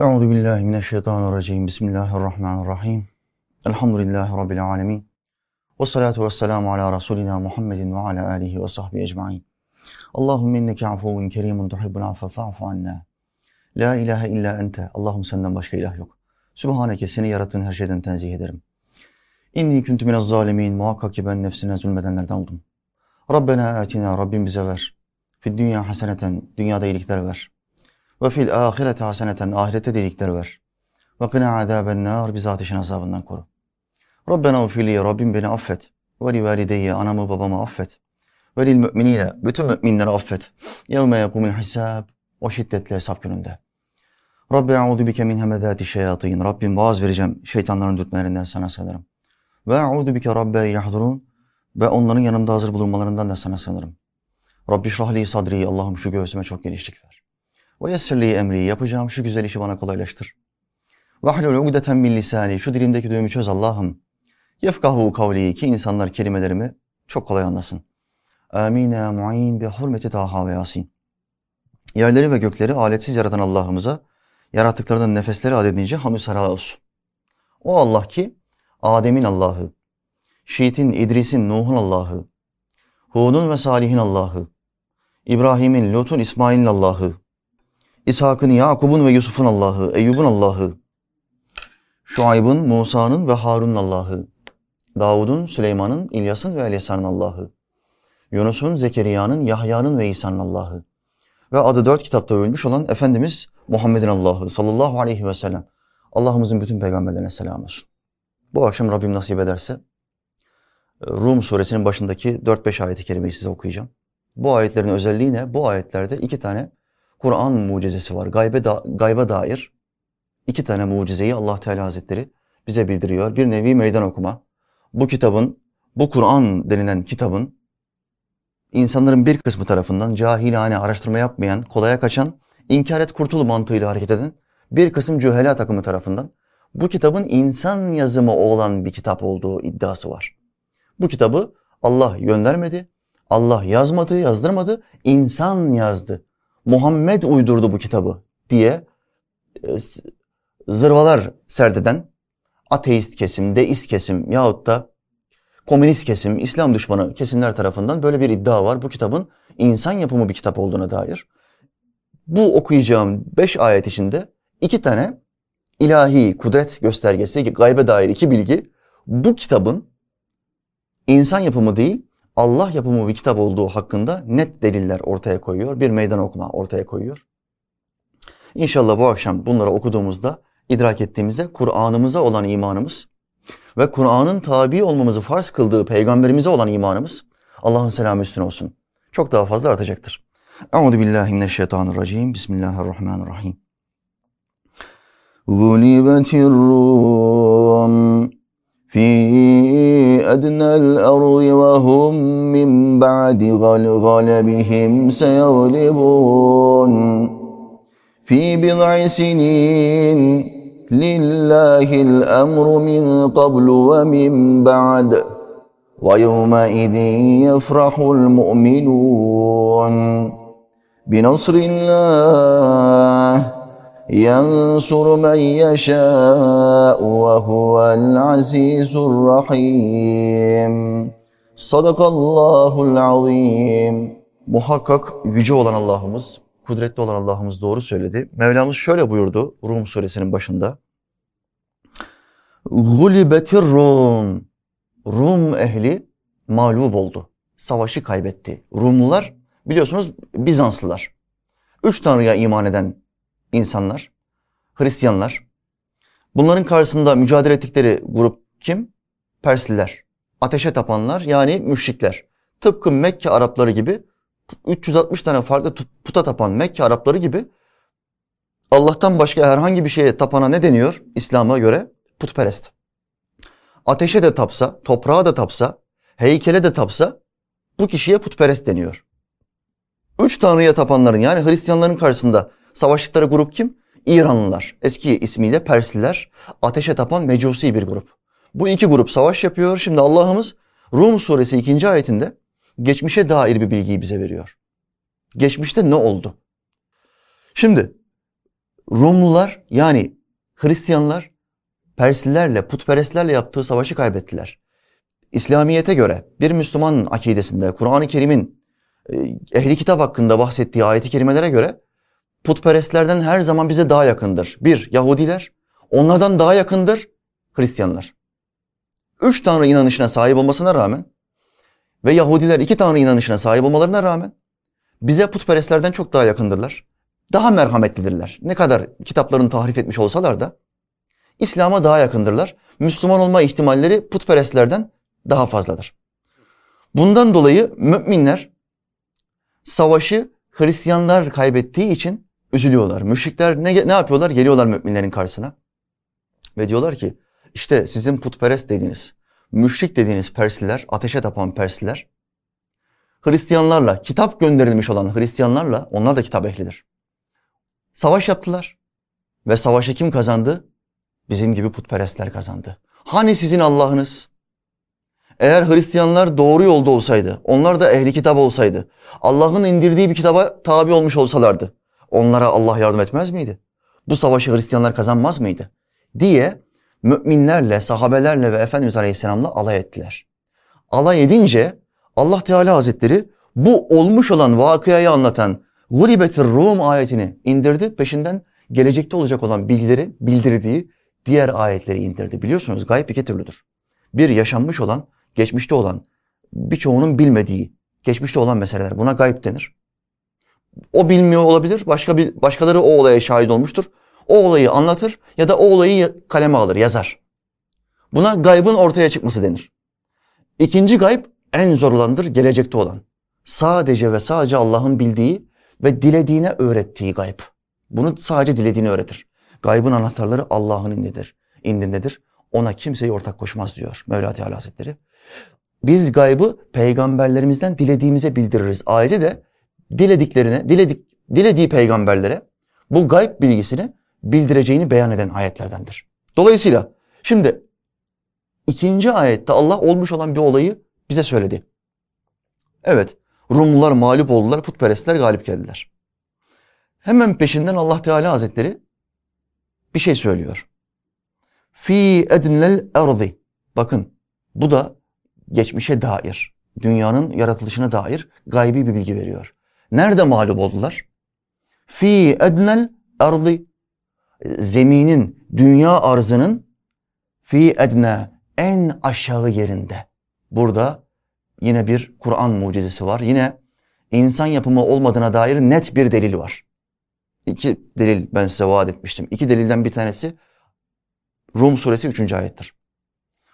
Euzu billahi mineşşeytanirracim. Bismillahirrahmanirrahim. Elhamdülillahi rabbil alamin. Ve salatu vesselamu ala rasulina Muhammedin ve ala alihi ve sahbihi ecmaîn. Allahumme inneke afuvun kerimun tuhibbul affe fa'fu anna. La ilahe illa ente. Allah'ım senden başka ilah yok. Sübhaneke seni yarattığın her şeyden tenzih ederim. İnni kuntu minez zalimin. Muhakkak ki ben nefsine zulmedenlerden oldum. Rabbena atina. Rabbim bize ver. Fid dünya haseneten. Dünyada iyilikler ver. Ve fil ahirete haseneten. Ahirette de iyilikler ver. Ve qina azaben nar. Bizi ateşin azabından koru. Rabbena ufili. Rabbim beni affet. Ve li valideyye. Anamı babamı affet. Ve lil müminine. Bütün müminleri affet. Yevme yekumul hisab. O şiddetli hesap gününde. Rabbi a'udu bike min hemezati şeyatin. Rabbim vaaz vereceğim şeytanların dürtmelerinden sana sığınırım. Ve a'udu bike rabbe yahdurun. Ve onların yanımda hazır bulunmalarından da sana sığınırım. Rabbi şrahli sadri. Allah'ım şu göğsüme çok genişlik ver. Ve yessirli emri. Yapacağım şu güzel işi bana kolaylaştır. Ve ahlul ugdeten min lisani. Şu dilimdeki düğümü çöz Allah'ım. Yefkahu kavli. Ki insanlar kelimelerimi çok kolay anlasın. Amin ya mu'in bi hurmeti Taha ve Yasin. Yerleri ve gökleri aletsiz yaratan Allah'ımıza yarattıklarının nefesleri adedince hamdü sana olsun. O Allah ki Adem'in Allah'ı, Şiit'in, İdris'in, Nuh'un Allah'ı, Hud'un ve Salih'in Allah'ı, İbrahim'in, Lut'un, İsmail'in Allah'ı, İshak'ın, Yakub'un ve Yusuf'un Allah'ı, Eyyub'un Allah'ı, Şuayb'ın, Musa'nın ve Harun'un Allah'ı, Davud'un, Süleyman'ın, İlyas'ın ve Elyasa'nın Allah'ı, Yunus'un, Zekeriya'nın, Yahya'nın ve İsa'nın Allah'ı ve adı dört kitapta ölmüş olan Efendimiz Muhammed'in Allah'ı sallallahu aleyhi ve sellem. Allah'ımızın bütün peygamberlerine selam olsun. Bu akşam Rabbim nasip ederse Rum suresinin başındaki 4-5 ayeti kerimeyi size okuyacağım. Bu ayetlerin özelliği ne? Bu ayetlerde iki tane Kur'an mucizesi var. Gaybe da, gayba dair iki tane mucizeyi Allah Teala Hazretleri bize bildiriyor. Bir nevi meydan okuma. Bu kitabın, bu Kur'an denilen kitabın insanların bir kısmı tarafından cahilane araştırma yapmayan, kolaya kaçan, inkar et kurtul mantığıyla hareket eden bir kısım cühela takımı tarafından bu kitabın insan yazımı olan bir kitap olduğu iddiası var. Bu kitabı Allah göndermedi, Allah yazmadı, yazdırmadı, insan yazdı. Muhammed uydurdu bu kitabı diye e, zırvalar serdeden ateist kesim, deist kesim yahut da komünist kesim, İslam düşmanı kesimler tarafından böyle bir iddia var. Bu kitabın insan yapımı bir kitap olduğuna dair. Bu okuyacağım beş ayet içinde iki tane ilahi kudret göstergesi, gaybe dair iki bilgi bu kitabın insan yapımı değil, Allah yapımı bir kitap olduğu hakkında net deliller ortaya koyuyor. Bir meydan okuma ortaya koyuyor. İnşallah bu akşam bunları okuduğumuzda idrak ettiğimizde Kur'an'ımıza olan imanımız ve Kur'an'ın tabi olmamızı farz kıldığı peygamberimize olan imanımız Allah'ın selamı üstüne olsun. Çok daha fazla artacaktır. Euzu billahi mineşşeytanirracim. Bismillahirrahmanirrahim. Gulibetir Rum فِي أَدْنَى الْأَرْضِ وَهُمْ مِنْ بَعْدِ غَلَبِهِمْ سَيَغْلِبُونَ. فِي بِضْعِ سِنِينَ لله الأمر من قبل ومن بعد ويومئذ يفرح المؤمنون. بنصر الله ينصر من يشاء وهو العزيز الرحيم صدق الله العظيم Muhakkak yüce olan Allah'ımız kudretli olan Allah'ımız doğru söyledi. Mevlamız şöyle buyurdu Rum suresinin başında. Gulibetir Rum. Rum ehli mağlup oldu. Savaşı kaybetti. Rumlular biliyorsunuz Bizanslılar. Üç tanrıya iman eden insanlar, Hristiyanlar. Bunların karşısında mücadele ettikleri grup kim? Persliler. Ateşe tapanlar yani müşrikler. Tıpkı Mekke Arapları gibi 360 tane farklı puta tapan Mekke Arapları gibi Allah'tan başka herhangi bir şeye tapana ne deniyor İslam'a göre? Putperest. Ateşe de tapsa, toprağa da tapsa, heykele de tapsa bu kişiye putperest deniyor. Üç tanrıya tapanların yani Hristiyanların karşısında savaştıkları grup kim? İranlılar. Eski ismiyle Persliler. Ateşe tapan mecusi bir grup. Bu iki grup savaş yapıyor. Şimdi Allah'ımız Rum suresi ikinci ayetinde geçmişe dair bir bilgiyi bize veriyor. Geçmişte ne oldu? Şimdi Rumlular yani Hristiyanlar Perslilerle, putperestlerle yaptığı savaşı kaybettiler. İslamiyete göre bir Müslümanın akidesinde, Kur'an-ı Kerim'in e, ehli kitap hakkında bahsettiği ayeti kerimelere göre putperestlerden her zaman bize daha yakındır. Bir, Yahudiler, onlardan daha yakındır Hristiyanlar. Üç Tanrı inanışına sahip olmasına rağmen ve Yahudiler iki Tanrı inanışına sahip olmalarına rağmen bize putperestlerden çok daha yakındırlar. Daha merhametlidirler. Ne kadar kitaplarını tahrif etmiş olsalar da İslam'a daha yakındırlar. Müslüman olma ihtimalleri putperestlerden daha fazladır. Bundan dolayı müminler savaşı Hristiyanlar kaybettiği için üzülüyorlar. Müşrikler ne, ne yapıyorlar? Geliyorlar müminlerin karşısına. Ve diyorlar ki işte sizin putperest dediğiniz, müşrik dediğiniz Persliler, ateşe tapan Persliler, Hristiyanlarla, kitap gönderilmiş olan Hristiyanlarla, onlar da kitap ehlidir. Savaş yaptılar. Ve savaşı kim kazandı? Bizim gibi putperestler kazandı. Hani sizin Allah'ınız? Eğer Hristiyanlar doğru yolda olsaydı, onlar da ehli kitap olsaydı, Allah'ın indirdiği bir kitaba tabi olmuş olsalardı, onlara Allah yardım etmez miydi? Bu savaşı Hristiyanlar kazanmaz mıydı? Diye müminlerle, sahabelerle ve Efendimiz Aleyhisselam'la alay ettiler. Alay edince Allah Teala Hazretleri bu olmuş olan vakıyayı anlatan Guribetir Rum ayetini indirdi. Peşinden gelecekte olacak olan bilgileri bildirdiği diğer ayetleri indirdi. Biliyorsunuz gayb iki türlüdür. Bir yaşanmış olan, geçmişte olan, birçoğunun bilmediği, geçmişte olan meseleler. Buna gayb denir. O bilmiyor olabilir, başka bir başkaları o olaya şahit olmuştur. O olayı anlatır ya da o olayı kaleme alır, yazar. Buna gaybın ortaya çıkması denir. İkinci gayb en zor olandır, gelecekte olan. Sadece ve sadece Allah'ın bildiği ve dilediğine öğrettiği gayb. Bunu sadece dilediğini öğretir. Gaybın anahtarları Allah'ın indindedir. indindedir. Ona kimseyi ortak koşmaz diyor Mevla Teala Hazretleri. Biz gaybı peygamberlerimizden dilediğimize bildiririz. Ayeti de dilediklerine, diledik, dilediği peygamberlere bu gayb bilgisini bildireceğini beyan eden ayetlerdendir. Dolayısıyla şimdi ikinci ayette Allah olmuş olan bir olayı bize söyledi. Evet, Rumlular mağlup oldular, putperestler galip geldiler. Hemen peşinden Allah Teala Hazretleri bir şey söylüyor. Fi ednel erdi. Bakın bu da geçmişe dair, dünyanın yaratılışına dair gaybi bir bilgi veriyor. Nerede mağlup oldular? Fi ednel erdi. Zeminin, dünya arzının fi edne en aşağı yerinde. Burada yine bir Kur'an mucizesi var. Yine insan yapımı olmadığına dair net bir delil var. İki delil ben size vaat etmiştim. İki delilden bir tanesi Rum suresi 3. ayettir.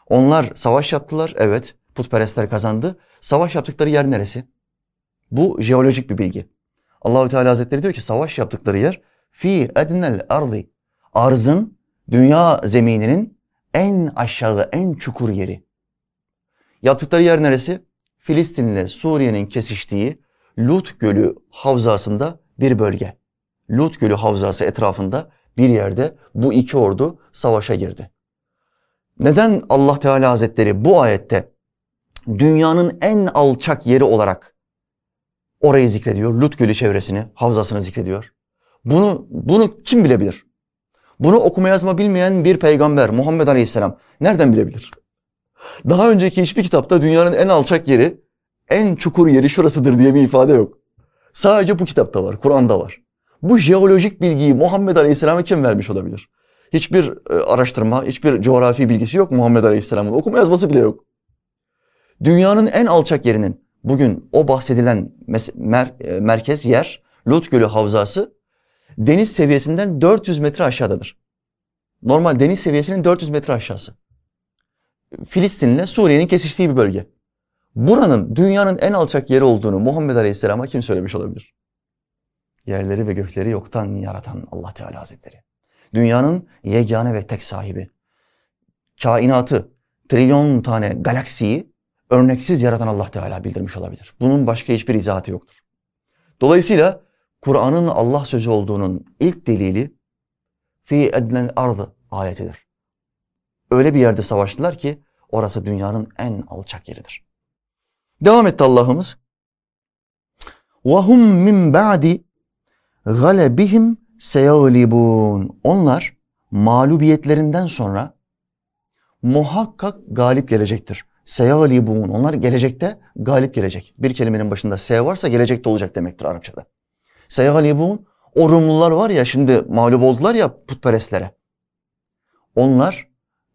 Onlar savaş yaptılar. Evet putperestler kazandı. Savaş yaptıkları yer neresi? Bu jeolojik bir bilgi. Allahü Teala Hazretleri diyor ki savaş yaptıkları yer fi ednel ardi. Arzın, dünya zemininin en aşağı, en çukur yeri. Yaptıkları yer neresi? Filistin ile Suriye'nin kesiştiği Lut Gölü havzasında bir bölge. Lut Gölü havzası etrafında bir yerde bu iki ordu savaşa girdi. Neden Allah Teala Hazretleri bu ayette dünyanın en alçak yeri olarak orayı zikrediyor? Lut Gölü çevresini, havzasını zikrediyor. Bunu, bunu kim bilebilir? Bunu okuma yazma bilmeyen bir peygamber Muhammed Aleyhisselam nereden bilebilir? Daha önceki hiçbir kitapta dünyanın en alçak yeri, en çukur yeri şurasıdır diye bir ifade yok. Sadece bu kitapta var, Kur'an'da var. Bu jeolojik bilgiyi Muhammed Aleyhisselam'a kim vermiş olabilir? Hiçbir e, araştırma, hiçbir coğrafi bilgisi yok Muhammed Aleyhisselam'ın. Okuma yazması bile yok. Dünyanın en alçak yerinin bugün o bahsedilen mer e, merkez yer Lut Gölü Havzası deniz seviyesinden 400 metre aşağıdadır. Normal deniz seviyesinin 400 metre aşağısı. Filistin'le Suriye'nin kesiştiği bir bölge. Buranın dünyanın en alçak yeri olduğunu Muhammed Aleyhisselam'a kim söylemiş olabilir? Yerleri ve gökleri yoktan yaratan Allah Teala Hazretleri. Dünyanın yegane ve tek sahibi. Kainatı, trilyon tane galaksiyi örneksiz yaratan Allah Teala bildirmiş olabilir. Bunun başka hiçbir izahatı yoktur. Dolayısıyla Kur'an'ın Allah sözü olduğunun ilk delili fi edlen ardı ayetidir. Öyle bir yerde savaştılar ki orası dünyanın en alçak yeridir. Devam etti Allah'ımız. وَهُمْ مِنْ بَعْدِ غَلَبِهِمْ seyaglibun. Onlar mağlubiyetlerinden sonra muhakkak galip gelecektir. Seyaglibun. Onlar gelecekte galip gelecek. Bir kelimenin başında se varsa gelecekte olacak demektir Arapçada. Seyaglibun o Rumlular var ya şimdi mağlup oldular ya putperestlere. Onlar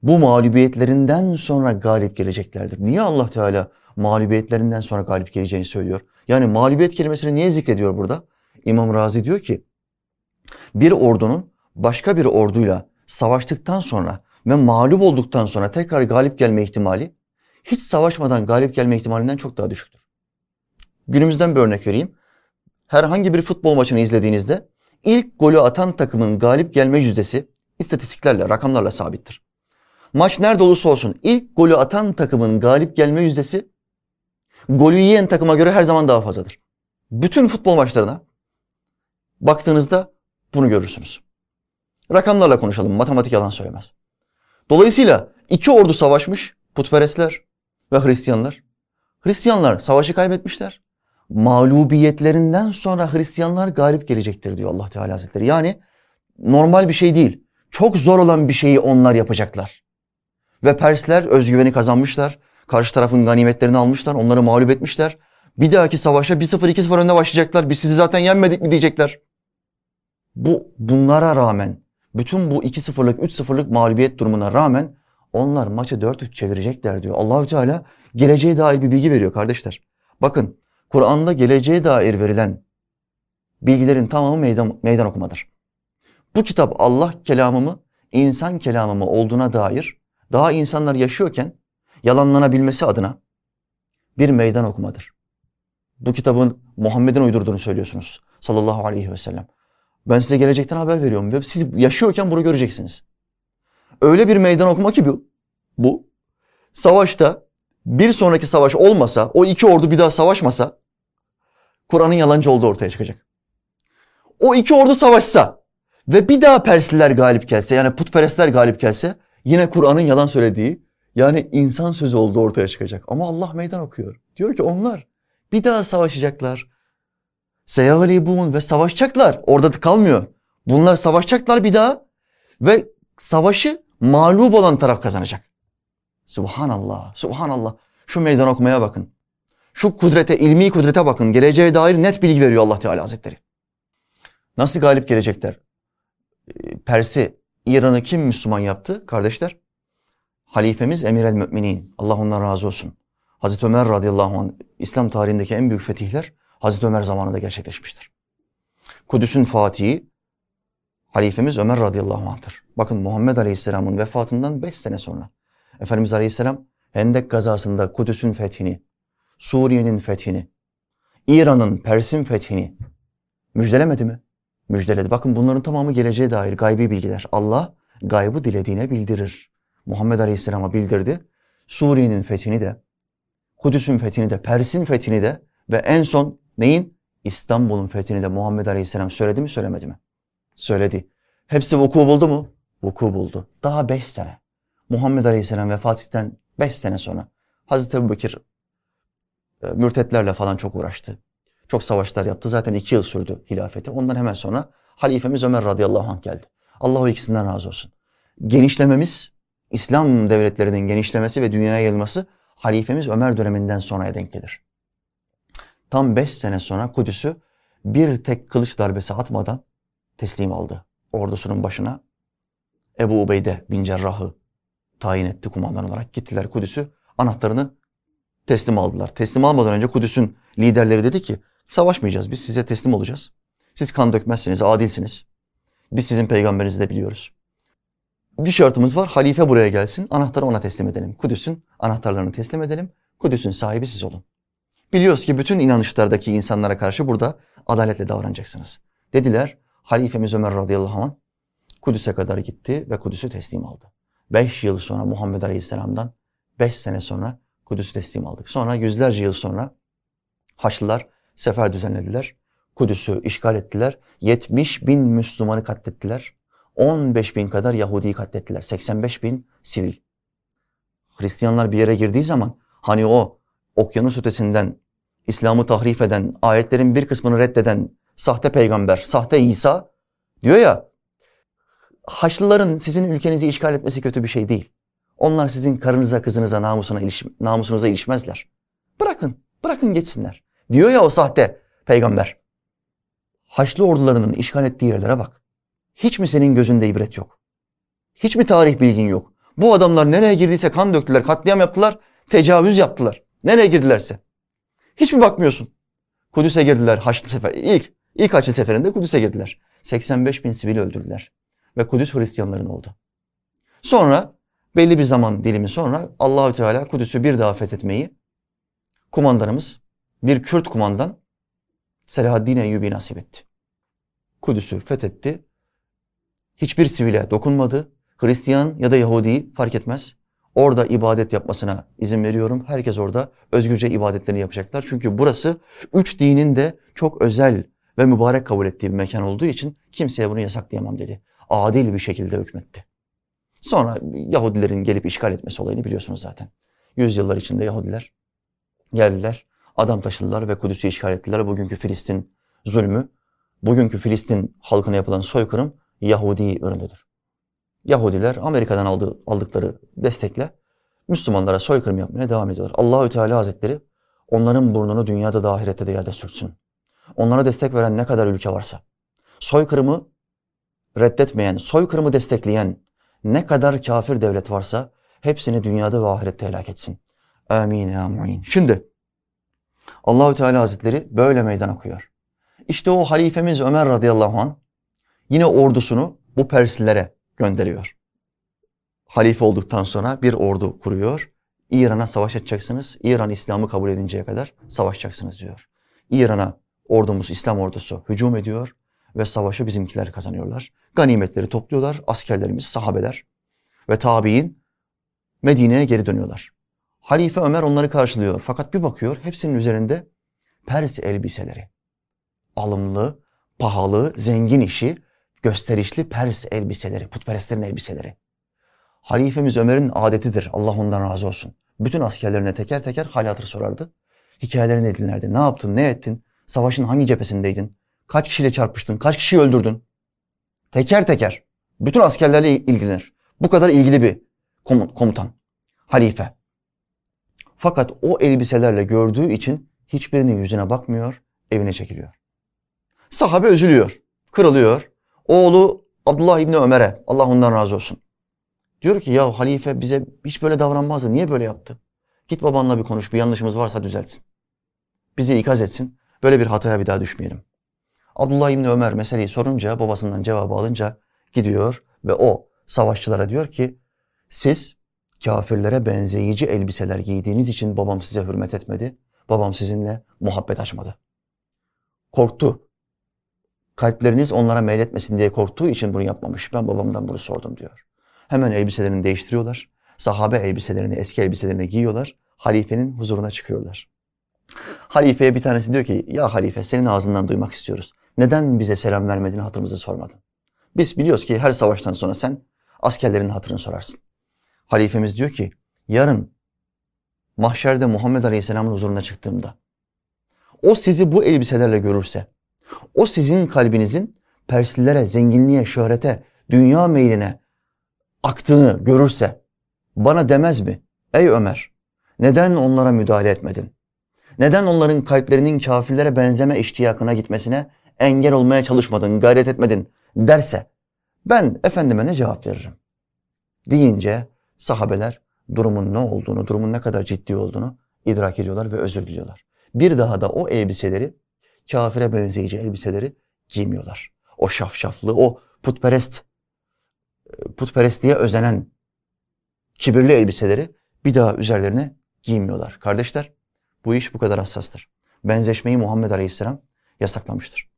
bu mağlubiyetlerinden sonra galip geleceklerdir. Niye Allah Teala mağlubiyetlerinden sonra galip geleceğini söylüyor? Yani mağlubiyet kelimesini niye zikrediyor burada? İmam Razi diyor ki bir ordunun başka bir orduyla savaştıktan sonra ve mağlup olduktan sonra tekrar galip gelme ihtimali hiç savaşmadan galip gelme ihtimalinden çok daha düşüktür. Günümüzden bir örnek vereyim. Herhangi bir futbol maçını izlediğinizde ilk golü atan takımın galip gelme yüzdesi istatistiklerle, rakamlarla sabittir. Maç nerede olursa olsun ilk golü atan takımın galip gelme yüzdesi golü yiyen takıma göre her zaman daha fazladır. Bütün futbol maçlarına baktığınızda bunu görürsünüz. Rakamlarla konuşalım. Matematik yalan söylemez. Dolayısıyla iki ordu savaşmış. Putperestler ve Hristiyanlar. Hristiyanlar savaşı kaybetmişler. Mağlubiyetlerinden sonra Hristiyanlar galip gelecektir diyor Allah Teala Hazretleri. Yani normal bir şey değil. Çok zor olan bir şeyi onlar yapacaklar. Ve Persler özgüveni kazanmışlar. Karşı tarafın ganimetlerini almışlar. Onları mağlup etmişler. Bir dahaki savaşa 1-0 2-0 önde başlayacaklar. Biz sizi zaten yenmedik mi diyecekler. Bu bunlara rağmen bütün bu 2-0'lık 3-0'lık mağlubiyet durumuna rağmen onlar maçı 4-3 çevirecekler diyor. Allahü Teala geleceğe dair bir bilgi veriyor kardeşler. Bakın Kur'an'da geleceğe dair verilen bilgilerin tamamı meydan, meydan okumadır. Bu kitap Allah kelamı mı, insan kelamı mı olduğuna dair daha insanlar yaşıyorken yalanlanabilmesi adına bir meydan okumadır. Bu kitabın Muhammed'in uydurduğunu söylüyorsunuz sallallahu aleyhi ve sellem. Ben size gelecekten haber veriyorum ve siz yaşıyorken bunu göreceksiniz. Öyle bir meydan okuma ki bu. Bu. Savaşta bir sonraki savaş olmasa, o iki ordu bir daha savaşmasa Kur'an'ın yalancı olduğu ortaya çıkacak. O iki ordu savaşsa ve bir daha Persliler galip gelse yani putperestler galip gelse yine Kur'an'ın yalan söylediği yani insan sözü olduğu ortaya çıkacak. Ama Allah meydan okuyor. Diyor ki onlar bir daha savaşacaklar. Seyahalibun ve savaşacaklar. Orada kalmıyor. Bunlar savaşacaklar bir daha ve savaşı mağlup olan taraf kazanacak. Subhanallah, subhanallah. Şu meydan okumaya bakın. Şu kudrete, ilmi kudrete bakın. Geleceğe dair net bilgi veriyor Allah Teala Hazretleri. Nasıl galip gelecekler? Ee, Pers'i, İran'ı kim Müslüman yaptı kardeşler? Halifemiz Emir el Müminin. Allah ondan razı olsun. Hazreti Ömer radıyallahu anh İslam tarihindeki en büyük fetihler Hazreti Ömer zamanında gerçekleşmiştir. Kudüs'ün fatihi halifemiz Ömer radıyallahu anh'tır. Bakın Muhammed aleyhisselamın vefatından beş sene sonra Efendimiz aleyhisselam Hendek gazasında Kudüs'ün fethini, Suriye'nin fethini, İran'ın, Pers'in fethini müjdelemedi mi? Müjdeledi. Bakın bunların tamamı geleceğe dair gaybi bilgiler. Allah gaybı dilediğine bildirir. Muhammed Aleyhisselam'a bildirdi. Suriye'nin fethini de, Kudüs'ün fethini de, Pers'in fethini de ve en son neyin? İstanbul'un fethini de Muhammed Aleyhisselam söyledi mi söylemedi mi? Söyledi. Hepsi vuku buldu mu? Vuku buldu. Daha beş sene. Muhammed Aleyhisselam vefat ettikten beş sene sonra Hazreti Ebu Bekir e, mürtetlerle falan çok uğraştı. Çok savaşlar yaptı. Zaten iki yıl sürdü hilafeti. Ondan hemen sonra halifemiz Ömer radıyallahu anh geldi. Allah o ikisinden razı olsun. Genişlememiz, İslam devletlerinin genişlemesi ve dünyaya yayılması halifemiz Ömer döneminden sonraya denk gelir. Tam beş sene sonra Kudüs'ü bir tek kılıç darbesi atmadan teslim aldı. Ordusunun başına Ebu Ubeyde bin Cerrah'ı tayin etti kumandan olarak. Gittiler Kudüs'ü anahtarını teslim aldılar. Teslim almadan önce Kudüs'ün liderleri dedi ki savaşmayacağız biz size teslim olacağız. Siz kan dökmezsiniz, adilsiniz. Biz sizin peygamberinizi de biliyoruz. Bir şartımız var. Halife buraya gelsin. Anahtarı ona teslim edelim. Kudüs'ün anahtarlarını teslim edelim. Kudüs'ün sahibi siz olun. Biliyoruz ki bütün inanışlardaki insanlara karşı burada adaletle davranacaksınız. Dediler. Halifemiz Ömer radıyallahu anh Kudüs'e kadar gitti ve Kudüs'ü teslim aldı. Beş yıl sonra Muhammed Aleyhisselam'dan beş sene sonra Kudüs'ü teslim aldık. Sonra yüzlerce yıl sonra Haçlılar sefer düzenlediler. Kudüs'ü işgal ettiler. 70 bin Müslümanı katlettiler. 15 bin kadar Yahudi'yi katlettiler. 85 bin sivil. Hristiyanlar bir yere girdiği zaman hani o okyanus ötesinden İslam'ı tahrif eden, ayetlerin bir kısmını reddeden sahte peygamber, sahte İsa Diyor ya Haçlıların sizin ülkenizi işgal etmesi kötü bir şey değil. Onlar sizin karınıza, kızınıza, namusuna iliş, namusunuza ilişmezler. Bırakın, bırakın geçsinler. Diyor ya o sahte peygamber. Haçlı ordularının işgal ettiği yerlere bak. Hiç mi senin gözünde ibret yok? Hiç mi tarih bilgin yok? Bu adamlar nereye girdiyse kan döktüler, katliam yaptılar, tecavüz yaptılar. Nereye girdilerse. Hiç mi bakmıyorsun? Kudüs'e girdiler Haçlı sefer. İlk, ilk Haçlı seferinde Kudüs'e girdiler. 85 bin sivil öldürdüler. Ve Kudüs Hristiyanların oldu. Sonra belli bir zaman dilimi sonra Allahü Teala Kudüs'ü bir daha fethetmeyi kumandanımız bir Kürt kumandan Selahaddin Eyyubi nasip etti. Kudüs'ü fethetti. Hiçbir sivile dokunmadı. Hristiyan ya da Yahudi fark etmez. Orada ibadet yapmasına izin veriyorum. Herkes orada özgürce ibadetlerini yapacaklar. Çünkü burası üç dinin de çok özel ve mübarek kabul ettiği bir mekan olduğu için kimseye bunu yasaklayamam dedi. Adil bir şekilde hükmetti. Sonra Yahudilerin gelip işgal etmesi olayını biliyorsunuz zaten. Yüzyıllar içinde Yahudiler geldiler, adam taşıdılar ve Kudüs'ü işgal ettiler. Bugünkü Filistin zulmü, bugünkü Filistin halkına yapılan soykırım Yahudi ürünüdür. Yahudiler Amerika'dan aldığı, aldıkları destekle Müslümanlara soykırım yapmaya devam ediyorlar. Allahü Teala Hazretleri onların burnunu dünyada da ahirette de yerde sürtsün. Onlara destek veren ne kadar ülke varsa, soykırımı reddetmeyen, soykırımı destekleyen ne kadar kafir devlet varsa hepsini dünyada ve ahirette helak etsin. Amin ya mu'in. Şimdi Allahü Teala Hazretleri böyle meydan okuyor. İşte o halifemiz Ömer radıyallahu an yine ordusunu bu Perslilere gönderiyor. Halife olduktan sonra bir ordu kuruyor. İran'a savaş edeceksiniz. İran İslam'ı kabul edinceye kadar savaşacaksınız diyor. İran'a ordumuz, İslam ordusu hücum ediyor ve savaşı bizimkiler kazanıyorlar. Ganimetleri topluyorlar. Askerlerimiz, sahabeler ve tabi'in Medine'ye geri dönüyorlar. Halife Ömer onları karşılıyor. Fakat bir bakıyor hepsinin üzerinde Pers elbiseleri. Alımlı, pahalı, zengin işi, gösterişli Pers elbiseleri, putperestlerin elbiseleri. Halifemiz Ömer'in adetidir. Allah ondan razı olsun. Bütün askerlerine teker teker hal hatır sorardı. Hikayelerini dinlerdi. Ne yaptın, ne ettin? Savaşın hangi cephesindeydin? Kaç kişiyle çarpıştın? Kaç kişiyi öldürdün? Teker teker. Bütün askerlerle ilgilenir. Bu kadar ilgili bir komutan. Halife. Fakat o elbiselerle gördüğü için hiçbirinin yüzüne bakmıyor, evine çekiliyor. Sahabe üzülüyor, kırılıyor. Oğlu Abdullah İbni Ömer'e, Allah ondan razı olsun. Diyor ki ya halife bize hiç böyle davranmazdı, niye böyle yaptı? Git babanla bir konuş, bir yanlışımız varsa düzeltsin. Bizi ikaz etsin, böyle bir hataya bir daha düşmeyelim. Abdullah İbni Ömer meseleyi sorunca, babasından cevabı alınca gidiyor ve o savaşçılara diyor ki siz kafirlere benzeyici elbiseler giydiğiniz için babam size hürmet etmedi. Babam sizinle muhabbet açmadı. Korktu. Kalpleriniz onlara meyletmesin diye korktuğu için bunu yapmamış. Ben babamdan bunu sordum diyor. Hemen elbiselerini değiştiriyorlar. Sahabe elbiselerini, eski elbiselerini giyiyorlar. Halifenin huzuruna çıkıyorlar. Halifeye bir tanesi diyor ki ya halife senin ağzından duymak istiyoruz. Neden bize selam vermedin hatırımızı sormadın? Biz biliyoruz ki her savaştan sonra sen askerlerin hatırını sorarsın. Halifemiz diyor ki yarın mahşerde Muhammed Aleyhisselam'ın huzuruna çıktığımda o sizi bu elbiselerle görürse, o sizin kalbinizin Perslilere, zenginliğe, şöhrete, dünya meyline aktığını görürse bana demez mi? Ey Ömer neden onlara müdahale etmedin? Neden onların kalplerinin kafirlere benzeme iştiyakına gitmesine engel olmaya çalışmadın, gayret etmedin derse ben efendime ne cevap veririm? Deyince sahabeler durumun ne olduğunu, durumun ne kadar ciddi olduğunu idrak ediyorlar ve özür diliyorlar. Bir daha da o elbiseleri, kafire benzeyici elbiseleri giymiyorlar. O şafşaflı, o putperest, putperestliğe özenen kibirli elbiseleri bir daha üzerlerine giymiyorlar. Kardeşler bu iş bu kadar hassastır. Benzeşmeyi Muhammed Aleyhisselam yasaklamıştır.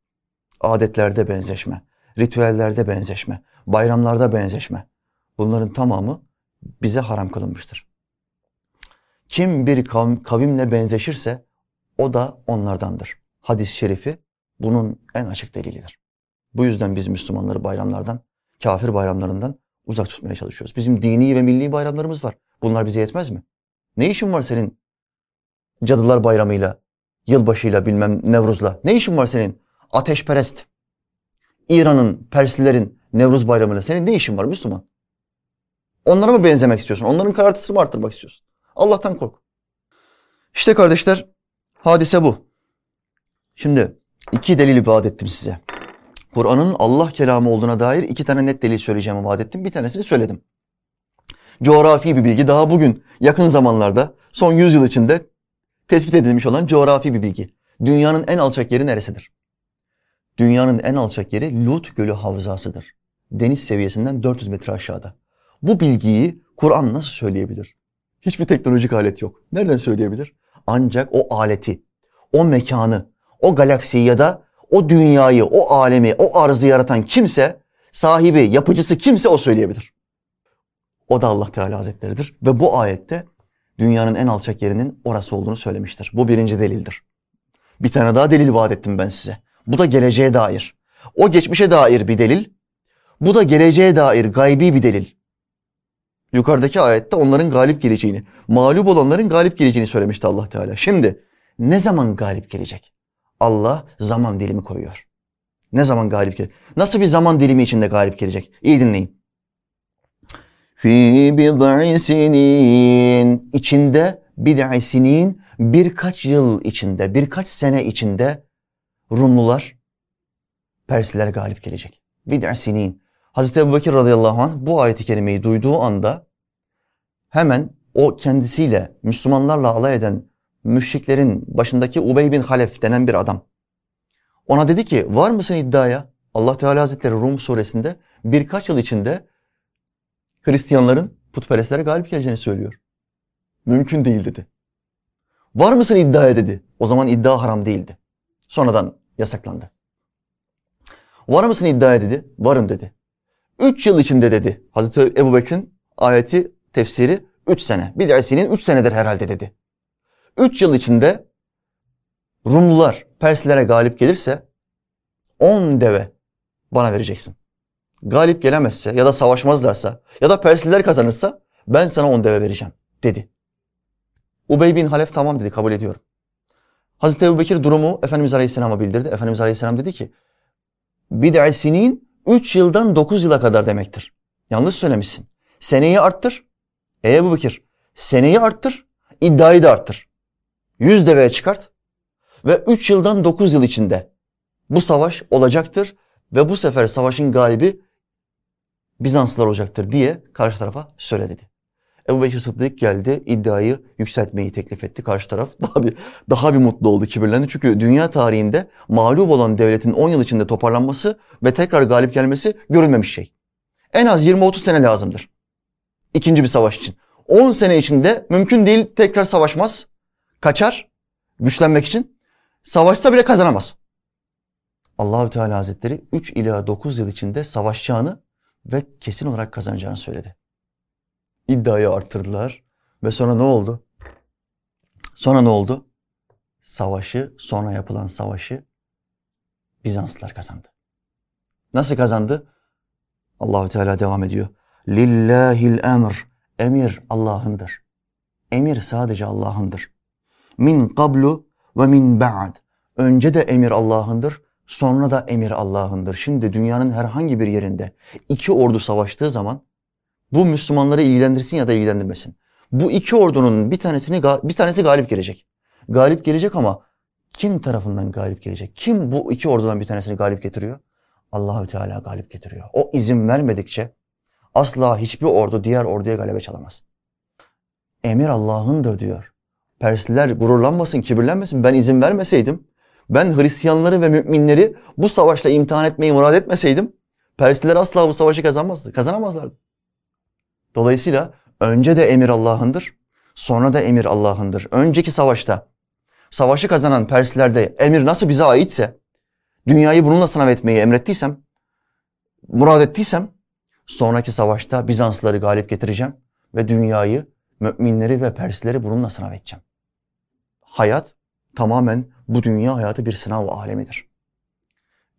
Adetlerde benzeşme, ritüellerde benzeşme, bayramlarda benzeşme. Bunların tamamı bize haram kılınmıştır. Kim bir kavimle benzeşirse o da onlardandır. Hadis-i şerifi bunun en açık delilidir. Bu yüzden biz Müslümanları bayramlardan, kafir bayramlarından uzak tutmaya çalışıyoruz. Bizim dini ve milli bayramlarımız var. Bunlar bize yetmez mi? Ne işin var senin Cadılar Bayramı'yla, yılbaşıyla bilmem Nevruz'la? Ne işin var senin ateşperest, İran'ın, Perslilerin Nevruz bayramıyla senin ne işin var Müslüman? Onlara mı benzemek istiyorsun? Onların karartısını mı arttırmak istiyorsun? Allah'tan kork. İşte kardeşler hadise bu. Şimdi iki delil vaat ettim size. Kur'an'ın Allah kelamı olduğuna dair iki tane net delil söyleyeceğimi vaat ettim. Bir tanesini söyledim. Coğrafi bir bilgi daha bugün yakın zamanlarda son yüzyıl içinde tespit edilmiş olan coğrafi bir bilgi. Dünyanın en alçak yeri neresidir? Dünyanın en alçak yeri Lut Gölü Havzası'dır. Deniz seviyesinden 400 metre aşağıda. Bu bilgiyi Kur'an nasıl söyleyebilir? Hiçbir teknolojik alet yok. Nereden söyleyebilir? Ancak o aleti, o mekanı, o galaksiyi ya da o dünyayı, o alemi, o arzı yaratan kimse, sahibi, yapıcısı kimse o söyleyebilir. O da Allah Teala Hazretleridir. Ve bu ayette dünyanın en alçak yerinin orası olduğunu söylemiştir. Bu birinci delildir. Bir tane daha delil vaat ettim ben size. Bu da geleceğe dair. O geçmişe dair bir delil. Bu da geleceğe dair gaybi bir delil. Yukarıdaki ayette onların galip geleceğini, mağlup olanların galip geleceğini söylemişti Allah Teala. Şimdi ne zaman galip gelecek? Allah zaman dilimi koyuyor. Ne zaman galip gelecek? Nasıl bir zaman dilimi içinde galip gelecek? İyi dinleyin. Fi bid'i sinin içinde bid'i sinin birkaç yıl içinde, birkaç sene içinde Rumlular, Persliler galip gelecek. Bid'i sinin. Hazreti Ebu Bekir radıyallahu anh bu ayeti kerimeyi duyduğu anda hemen o kendisiyle Müslümanlarla alay eden müşriklerin başındaki Ubey bin Halef denen bir adam. Ona dedi ki var mısın iddiaya? Allah Teala Hazretleri Rum suresinde birkaç yıl içinde Hristiyanların putperestlere galip geleceğini söylüyor. Mümkün değil dedi. Var mısın iddiaya dedi. O zaman iddia haram değildi. Sonradan yasaklandı. Var mısın iddiaya dedi. Varım dedi. Üç yıl içinde dedi. Hazreti Ebu Bekir'in ayeti tefsiri üç sene. Bir dersinin üç senedir herhalde dedi. Üç yıl içinde Rumlular Perslere galip gelirse on deve bana vereceksin. Galip gelemezse ya da savaşmazlarsa ya da Persliler kazanırsa ben sana on deve vereceğim dedi. Ubey bin Halef tamam dedi kabul ediyorum. Hazreti Ebu Bekir durumu Efendimiz Aleyhisselam'a bildirdi. Efendimiz Aleyhisselam dedi ki bid'i sinin 3 yıldan 9 yıla kadar demektir. Yanlış söylemişsin. Seneyi arttır. Ey Ebu Bekir seneyi arttır, iddiayı da arttır. 100 deveye çıkart ve 3 yıldan 9 yıl içinde bu savaş olacaktır ve bu sefer savaşın galibi Bizanslılar olacaktır diye karşı tarafa söyle dedi. Ebu Bekir Sıddık geldi iddiayı yükseltmeyi teklif etti. Karşı taraf daha bir daha bir mutlu oldu, kibirlendi. Çünkü dünya tarihinde mağlup olan devletin 10 yıl içinde toparlanması ve tekrar galip gelmesi görülmemiş şey. En az 20-30 sene lazımdır. İkinci bir savaş için. 10 sene içinde mümkün değil tekrar savaşmaz. Kaçar güçlenmek için. Savaşsa bile kazanamaz. Allahü Teala Hazretleri 3 ila 9 yıl içinde savaşacağını ve kesin olarak kazanacağını söyledi. İddiayı arttırdılar ve sonra ne oldu? Sonra ne oldu? Savaşı, sonra yapılan savaşı Bizanslılar kazandı. Nasıl kazandı? Allahü Teala devam ediyor. Lillahil emr. Emir Allah'ındır. Emir sadece Allah'ındır. Min qablu ve min ba'd. Önce de emir Allah'ındır, sonra da emir Allah'ındır. Şimdi dünyanın herhangi bir yerinde iki ordu savaştığı zaman bu Müslümanları ilgilendirsin ya da ilgilendirmesin. Bu iki ordunun bir tanesini bir tanesi galip gelecek. Galip gelecek ama kim tarafından galip gelecek? Kim bu iki ordudan bir tanesini galip getiriyor? Allahü Teala galip getiriyor. O izin vermedikçe asla hiçbir ordu diğer orduya galebe çalamaz. Emir Allah'ındır diyor. Persliler gururlanmasın, kibirlenmesin. Ben izin vermeseydim, ben Hristiyanları ve müminleri bu savaşla imtihan etmeyi murad etmeseydim, Persliler asla bu savaşı kazanmazdı, kazanamazlardı. Dolayısıyla önce de emir Allah'ındır, sonra da emir Allah'ındır. Önceki savaşta savaşı kazanan Perslerde emir nasıl bize aitse, dünyayı bununla sınav etmeyi emrettiysem, murad ettiysem, sonraki savaşta Bizanslıları galip getireceğim ve dünyayı, müminleri ve Persleri bununla sınav edeceğim. Hayat tamamen bu dünya hayatı bir sınav alemidir.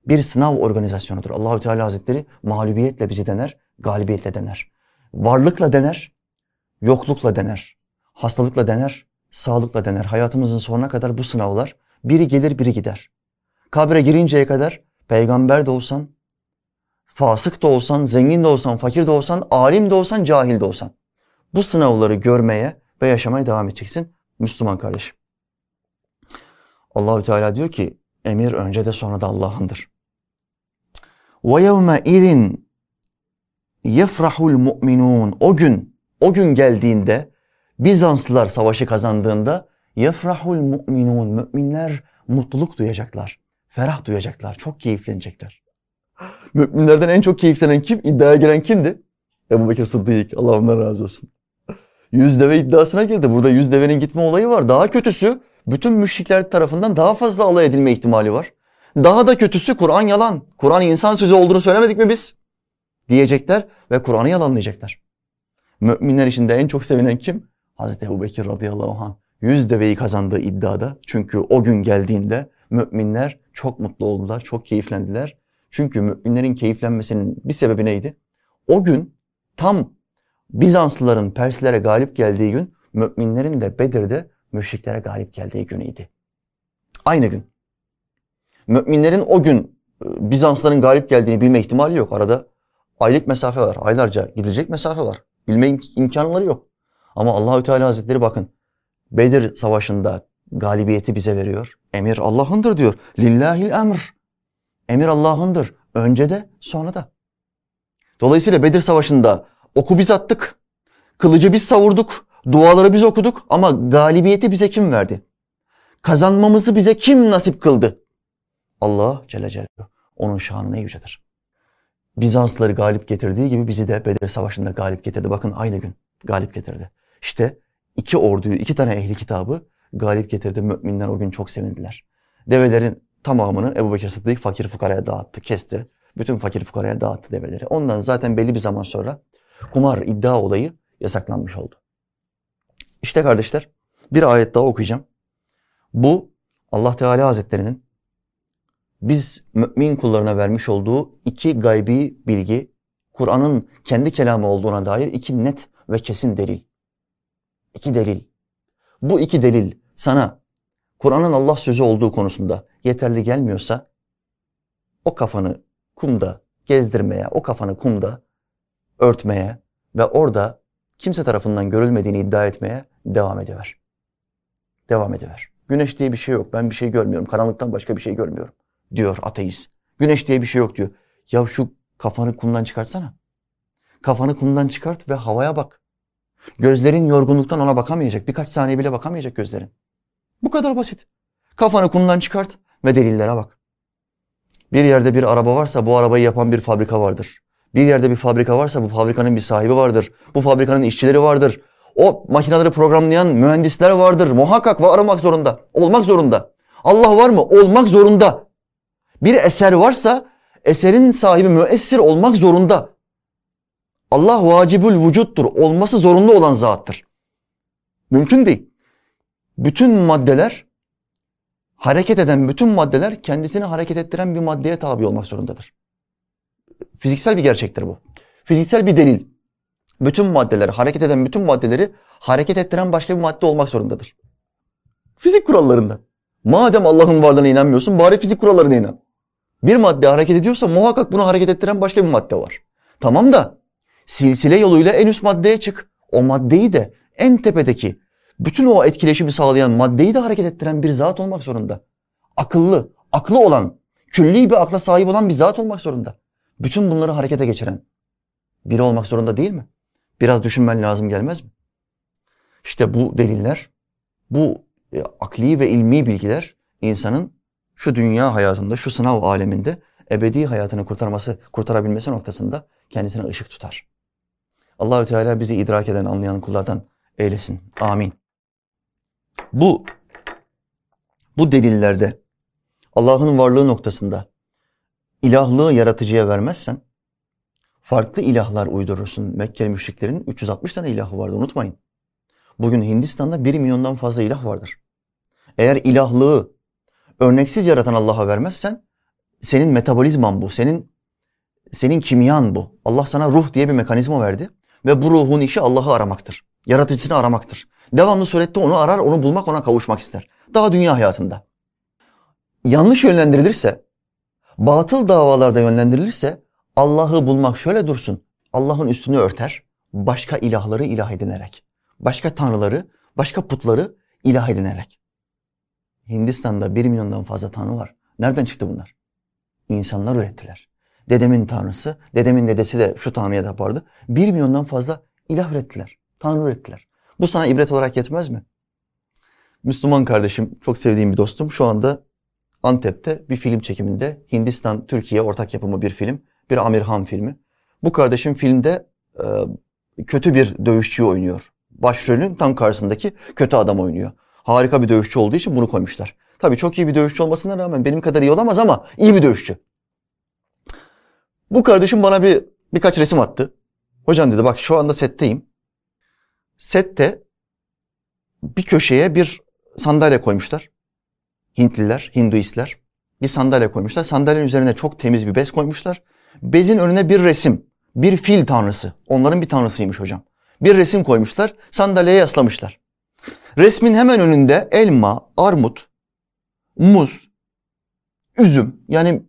Bir sınav organizasyonudur. Allahü Teala Hazretleri mağlubiyetle bizi dener, galibiyetle dener. Varlıkla dener, yoklukla dener, hastalıkla dener, sağlıkla dener. Hayatımızın sonuna kadar bu sınavlar biri gelir biri gider. Kabre girinceye kadar peygamber de olsan, Fasık da olsan, zengin de olsan, fakir de olsan, alim de olsan, cahil de olsan. Bu sınavları görmeye ve yaşamaya devam edeceksin Müslüman kardeşim. Allahü Teala diyor ki emir önce de sonra da Allah'ındır. Ve yevme idin yefrahul mu'minun. O gün, o gün geldiğinde Bizanslılar savaşı kazandığında yefrahul mu'minun. Müminler mutluluk duyacaklar. Ferah duyacaklar. Çok keyiflenecekler. Müminlerden en çok keyiflenen kim? İddiaya giren kimdi? Ebu Bekir Sıddık. Allah ondan razı olsun. Yüz deve iddiasına girdi. Burada yüz devenin gitme olayı var. Daha kötüsü bütün müşrikler tarafından daha fazla alay edilme ihtimali var. Daha da kötüsü Kur'an yalan. Kur'an insan sözü olduğunu söylemedik mi biz? Diyecekler ve Kur'an'ı yalanlayacaklar. Müminler içinde en çok sevinen kim? Hazreti Ebu Bekir radıyallahu anh. Yüz deveyi kazandığı iddiada. Çünkü o gün geldiğinde müminler çok mutlu oldular, çok keyiflendiler. Çünkü müminlerin keyiflenmesinin bir sebebi neydi? O gün tam Bizanslıların Perslere galip geldiği gün müminlerin de Bedir'de müşriklere galip geldiği günüydü. Aynı gün. Müminlerin o gün e, Bizansların galip geldiğini bilme ihtimali yok. Arada aylık mesafe var. Aylarca gidilecek mesafe var. Bilme imkanları yok. Ama Allahü Teala Hazretleri bakın Bedir Savaşı'nda galibiyeti bize veriyor. Emir Allah'ındır diyor. Lillahil emr. Emir Allah'ındır. Önce de sonra da. Dolayısıyla Bedir Savaşı'nda oku biz attık. Kılıcı biz savurduk. Duaları biz okuduk ama galibiyeti bize kim verdi? Kazanmamızı bize kim nasip kıldı? Allah Celle Celaluhu. Onun şanı ne yücedir. Bizansları galip getirdiği gibi bizi de Bedir Savaşı'nda galip getirdi. Bakın aynı gün galip getirdi. İşte iki orduyu, iki tane ehli kitabı galip getirdi. Müminler o gün çok sevindiler. Develerin tamamını Ebu Bekir Sıddık fakir fukaraya dağıttı, kesti. Bütün fakir fukaraya dağıttı develeri. Ondan zaten belli bir zaman sonra kumar iddia olayı yasaklanmış oldu. İşte kardeşler bir ayet daha okuyacağım. Bu Allah Teala Hazretlerinin biz mümin kullarına vermiş olduğu iki gaybi bilgi, Kur'an'ın kendi kelamı olduğuna dair iki net ve kesin delil. İki delil. Bu iki delil sana Kur'an'ın Allah sözü olduğu konusunda yeterli gelmiyorsa o kafanı kumda gezdirmeye, o kafanı kumda örtmeye ve orada kimse tarafından görülmediğini iddia etmeye devam ediver. Devam ediver. Güneş diye bir şey yok. Ben bir şey görmüyorum. Karanlıktan başka bir şey görmüyorum diyor ateist. Güneş diye bir şey yok diyor. Ya şu kafanı kumdan çıkartsana. Kafanı kumdan çıkart ve havaya bak. Gözlerin yorgunluktan ona bakamayacak. Birkaç saniye bile bakamayacak gözlerin. Bu kadar basit. Kafanı kumdan çıkart ve delillere bak. Bir yerde bir araba varsa bu arabayı yapan bir fabrika vardır. Bir yerde bir fabrika varsa bu fabrikanın bir sahibi vardır. Bu fabrikanın işçileri vardır. O makineleri programlayan mühendisler vardır. Muhakkak var olmak zorunda. Olmak zorunda. Allah var mı? Olmak zorunda. Bir eser varsa eserin sahibi müessir olmak zorunda. Allah vacibül vücuttur. Olması zorunlu olan zattır. Mümkün değil. Bütün maddeler, hareket eden bütün maddeler kendisini hareket ettiren bir maddeye tabi olmak zorundadır. Fiziksel bir gerçektir bu. Fiziksel bir delil. Bütün maddeler, hareket eden bütün maddeleri hareket ettiren başka bir madde olmak zorundadır. Fizik kurallarında. Madem Allah'ın varlığına inanmıyorsun bari fizik kurallarına inan. Bir madde hareket ediyorsa muhakkak bunu hareket ettiren başka bir madde var. Tamam da silsile yoluyla en üst maddeye çık. O maddeyi de en tepedeki bütün o etkileşimi sağlayan maddeyi de hareket ettiren bir zat olmak zorunda. Akıllı, aklı olan, külli bir akla sahip olan bir zat olmak zorunda. Bütün bunları harekete geçiren biri olmak zorunda değil mi? Biraz düşünmen lazım gelmez mi? İşte bu deliller, bu e, akli ve ilmi bilgiler insanın şu dünya hayatında, şu sınav aleminde ebedi hayatını kurtarması, kurtarabilmesi noktasında kendisine ışık tutar. Allahü Teala bizi idrak eden, anlayan kullardan eylesin. Amin. Bu bu delillerde Allah'ın varlığı noktasında ilahlığı yaratıcıya vermezsen farklı ilahlar uydurursun. Mekkeli müşriklerin 360 tane ilahı vardı unutmayın. Bugün Hindistan'da 1 milyondan fazla ilah vardır. Eğer ilahlığı örneksiz yaratan Allah'a vermezsen senin metabolizman bu, senin senin kimyan bu. Allah sana ruh diye bir mekanizma verdi ve bu ruhun işi Allah'ı aramaktır. Yaratıcısını aramaktır. Devamlı surette onu arar, onu bulmak, ona kavuşmak ister. Daha dünya hayatında. Yanlış yönlendirilirse, batıl davalarda yönlendirilirse Allah'ı bulmak şöyle dursun. Allah'ın üstünü örter, başka ilahları ilah edinerek, başka tanrıları, başka putları ilah edinerek. Hindistan'da bir milyondan fazla tanrı var. Nereden çıktı bunlar? İnsanlar ürettiler. Dedemin tanrısı, dedemin dedesi de şu tanrıya tapardı. Bir milyondan fazla ilah ürettiler. Tanrı ürettiler. Bu sana ibret olarak yetmez mi? Müslüman kardeşim, çok sevdiğim bir dostum şu anda Antep'te bir film çekiminde Hindistan, Türkiye ortak yapımı bir film. Bir Amirhan filmi. Bu kardeşim filmde e, kötü bir dövüşçüyü oynuyor. Başrolün tam karşısındaki kötü adam oynuyor. Harika bir dövüşçü olduğu için bunu koymuşlar. Tabii çok iyi bir dövüşçü olmasına rağmen benim kadar iyi olamaz ama iyi bir dövüşçü. Bu kardeşim bana bir birkaç resim attı. Hocam dedi bak şu anda setteyim. Sette bir köşeye bir sandalye koymuşlar. Hintliler, Hinduistler bir sandalye koymuşlar. Sandalyenin üzerine çok temiz bir bez koymuşlar. Bezin önüne bir resim, bir fil tanrısı. Onların bir tanrısıymış hocam. Bir resim koymuşlar, sandalyeye yaslamışlar. Resmin hemen önünde elma, armut, muz, üzüm yani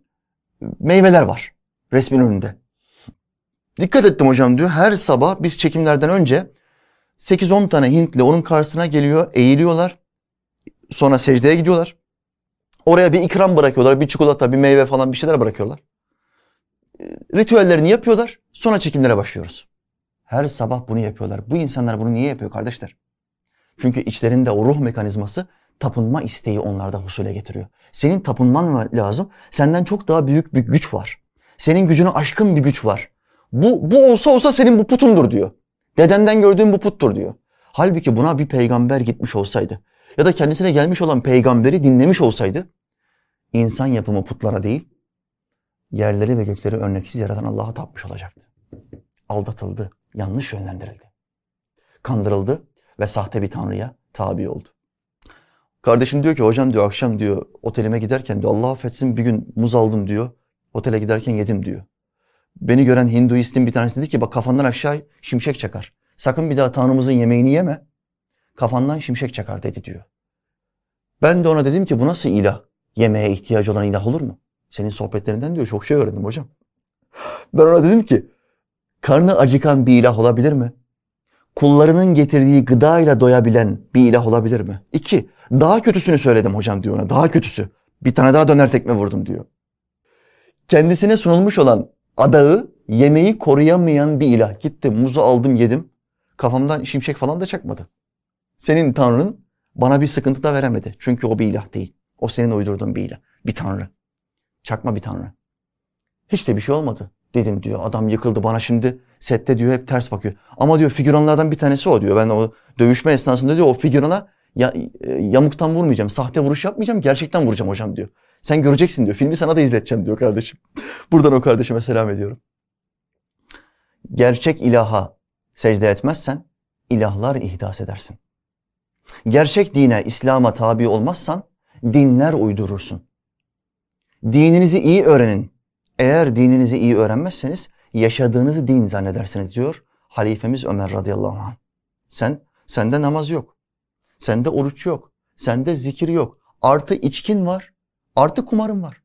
meyveler var resmin önünde. Dikkat ettim hocam diyor. Her sabah biz çekimlerden önce 8-10 tane Hintli onun karşısına geliyor, eğiliyorlar. Sonra secdeye gidiyorlar. Oraya bir ikram bırakıyorlar. Bir çikolata, bir meyve falan bir şeyler bırakıyorlar. Ee, ritüellerini yapıyorlar. Sonra çekimlere başlıyoruz. Her sabah bunu yapıyorlar. Bu insanlar bunu niye yapıyor kardeşler? Çünkü içlerinde o ruh mekanizması tapınma isteği onlarda husule getiriyor. Senin tapınman lazım. Senden çok daha büyük bir güç var. Senin gücünü aşkın bir güç var. Bu, bu olsa olsa senin bu putundur diyor. Dedenden gördüğün bu puttur diyor. Halbuki buna bir peygamber gitmiş olsaydı ya da kendisine gelmiş olan peygamberi dinlemiş olsaydı insan yapımı putlara değil yerleri ve gökleri örneksiz yaratan Allah'a tapmış olacaktı. Aldatıldı, yanlış yönlendirildi. Kandırıldı ve sahte bir tanrıya tabi oldu. Kardeşim diyor ki hocam diyor akşam diyor otelime giderken diyor Allah affetsin bir gün muz aldım diyor. Otele giderken yedim diyor. Beni gören Hinduistin bir tanesi dedi ki bak kafandan aşağı şimşek çakar. Sakın bir daha Tanrımızın yemeğini yeme. Kafandan şimşek çakar dedi diyor. Ben de ona dedim ki bu nasıl ilah? Yemeğe ihtiyacı olan ilah olur mu? Senin sohbetlerinden diyor çok şey öğrendim hocam. Ben ona dedim ki karnı acıkan bir ilah olabilir mi? Kullarının getirdiği gıdayla doyabilen bir ilah olabilir mi? İki, daha kötüsünü söyledim hocam diyor ona. Daha kötüsü. Bir tane daha döner tekme vurdum diyor. Kendisine sunulmuş olan adağı, yemeği koruyamayan bir ilah. Gittim, muzu aldım, yedim. Kafamdan şimşek falan da çakmadı. Senin tanrın bana bir sıkıntı da veremedi. Çünkü o bir ilah değil. O senin uydurduğun bir ilah. Bir tanrı. Çakma bir tanrı. Hiç de bir şey olmadı dedim diyor. Adam yıkıldı bana şimdi sette diyor hep ters bakıyor. Ama diyor figüranlardan bir tanesi o diyor. Ben o dövüşme esnasında diyor o figürana ya, e, yamuktan vurmayacağım. Sahte vuruş yapmayacağım. Gerçekten vuracağım hocam diyor. Sen göreceksin diyor. Filmi sana da izleteceğim diyor kardeşim. Buradan o kardeşime selam ediyorum. Gerçek ilaha secde etmezsen ilahlar ihdas edersin. Gerçek dine, İslam'a tabi olmazsan dinler uydurursun. Dininizi iyi öğrenin. Eğer dininizi iyi öğrenmezseniz yaşadığınızı din zannedersiniz diyor halifemiz Ömer radıyallahu anh. Sen, sende namaz yok. Sende oruç yok. Sende zikir yok. Artı içkin var. Artı kumarın var.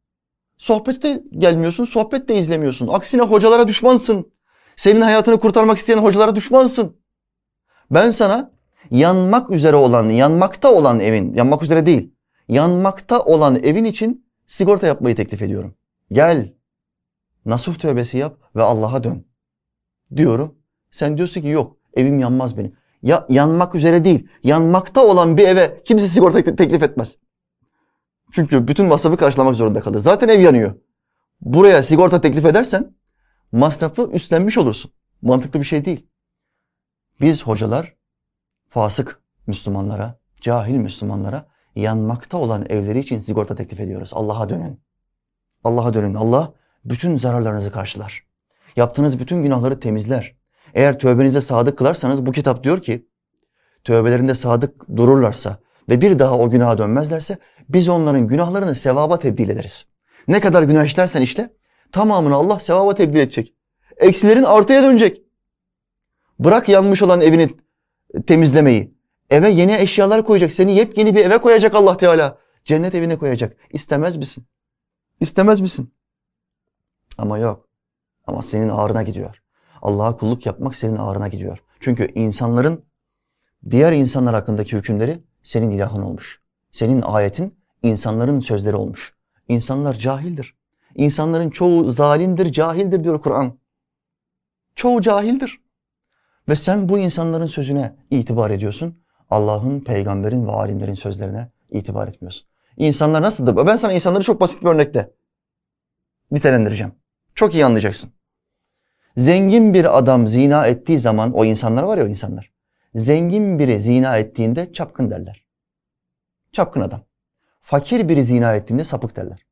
Sohbette gelmiyorsun, sohbet de izlemiyorsun. Aksine hocalara düşmansın. Senin hayatını kurtarmak isteyen hocalara düşmansın. Ben sana yanmak üzere olan, yanmakta olan evin, yanmak üzere değil, yanmakta olan evin için sigorta yapmayı teklif ediyorum. Gel, nasuh tövbesi yap ve Allah'a dön. Diyorum. Sen diyorsun ki yok, evim yanmaz benim. Ya yanmak üzere değil, yanmakta olan bir eve kimse sigorta teklif etmez. Çünkü bütün masrafı karşılamak zorunda kalır. Zaten ev yanıyor. Buraya sigorta teklif edersen masrafı üstlenmiş olursun. Mantıklı bir şey değil. Biz hocalar fasık Müslümanlara, cahil Müslümanlara yanmakta olan evleri için sigorta teklif ediyoruz. Allah'a dönün. Allah'a dönün. Allah bütün zararlarınızı karşılar. Yaptığınız bütün günahları temizler. Eğer tövbenize sadık kılarsanız bu kitap diyor ki tövbelerinde sadık dururlarsa ve bir daha o günaha dönmezlerse biz onların günahlarını sevaba tebdil ederiz. Ne kadar günah işlersen işle tamamını Allah sevaba tebdil edecek. Eksilerin artıya dönecek. Bırak yanmış olan evini temizlemeyi. Eve yeni eşyalar koyacak. Seni yepyeni bir eve koyacak Allah Teala. Cennet evine koyacak. İstemez misin? İstemez misin? Ama yok. Ama senin ağrına gidiyor. Allah'a kulluk yapmak senin ağrına gidiyor. Çünkü insanların diğer insanlar hakkındaki hükümleri senin ilahın olmuş. Senin ayetin insanların sözleri olmuş. İnsanlar cahildir. İnsanların çoğu zalimdir, cahildir diyor Kur'an. Çoğu cahildir. Ve sen bu insanların sözüne itibar ediyorsun. Allah'ın, peygamberin ve alimlerin sözlerine itibar etmiyorsun. İnsanlar nasıldır? Ben sana insanları çok basit bir örnekte nitelendireceğim. Çok iyi anlayacaksın. Zengin bir adam zina ettiği zaman o insanlar var ya o insanlar. Zengin biri zina ettiğinde çapkın derler. Çapkın adam. Fakir biri zina ettiğinde sapık derler.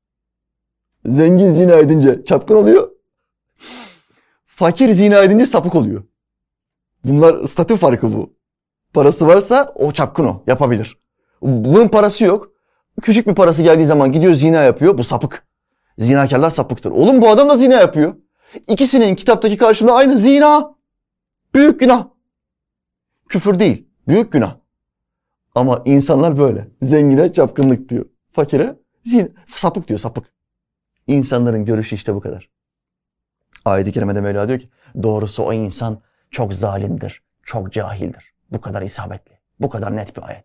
Zengin zina edince çapkın oluyor. Fakir zina edince sapık oluyor. Bunlar statü farkı bu. Parası varsa o çapkın o. Yapabilir. Bunun parası yok. Küçük bir parası geldiği zaman gidiyor zina yapıyor. Bu sapık. Zinakarlar sapıktır. Oğlum bu adam da zina yapıyor. İkisinin kitaptaki karşılığı aynı. Zina. Büyük günah. Küfür değil. Büyük günah. Ama insanlar böyle. Zengine çapkınlık diyor. Fakire zina, sapık diyor sapık. İnsanların görüşü işte bu kadar. Ayet-i Kerime'de Mevla diyor ki doğrusu o insan çok zalimdir, çok cahildir. Bu kadar isabetli, bu kadar net bir ayet.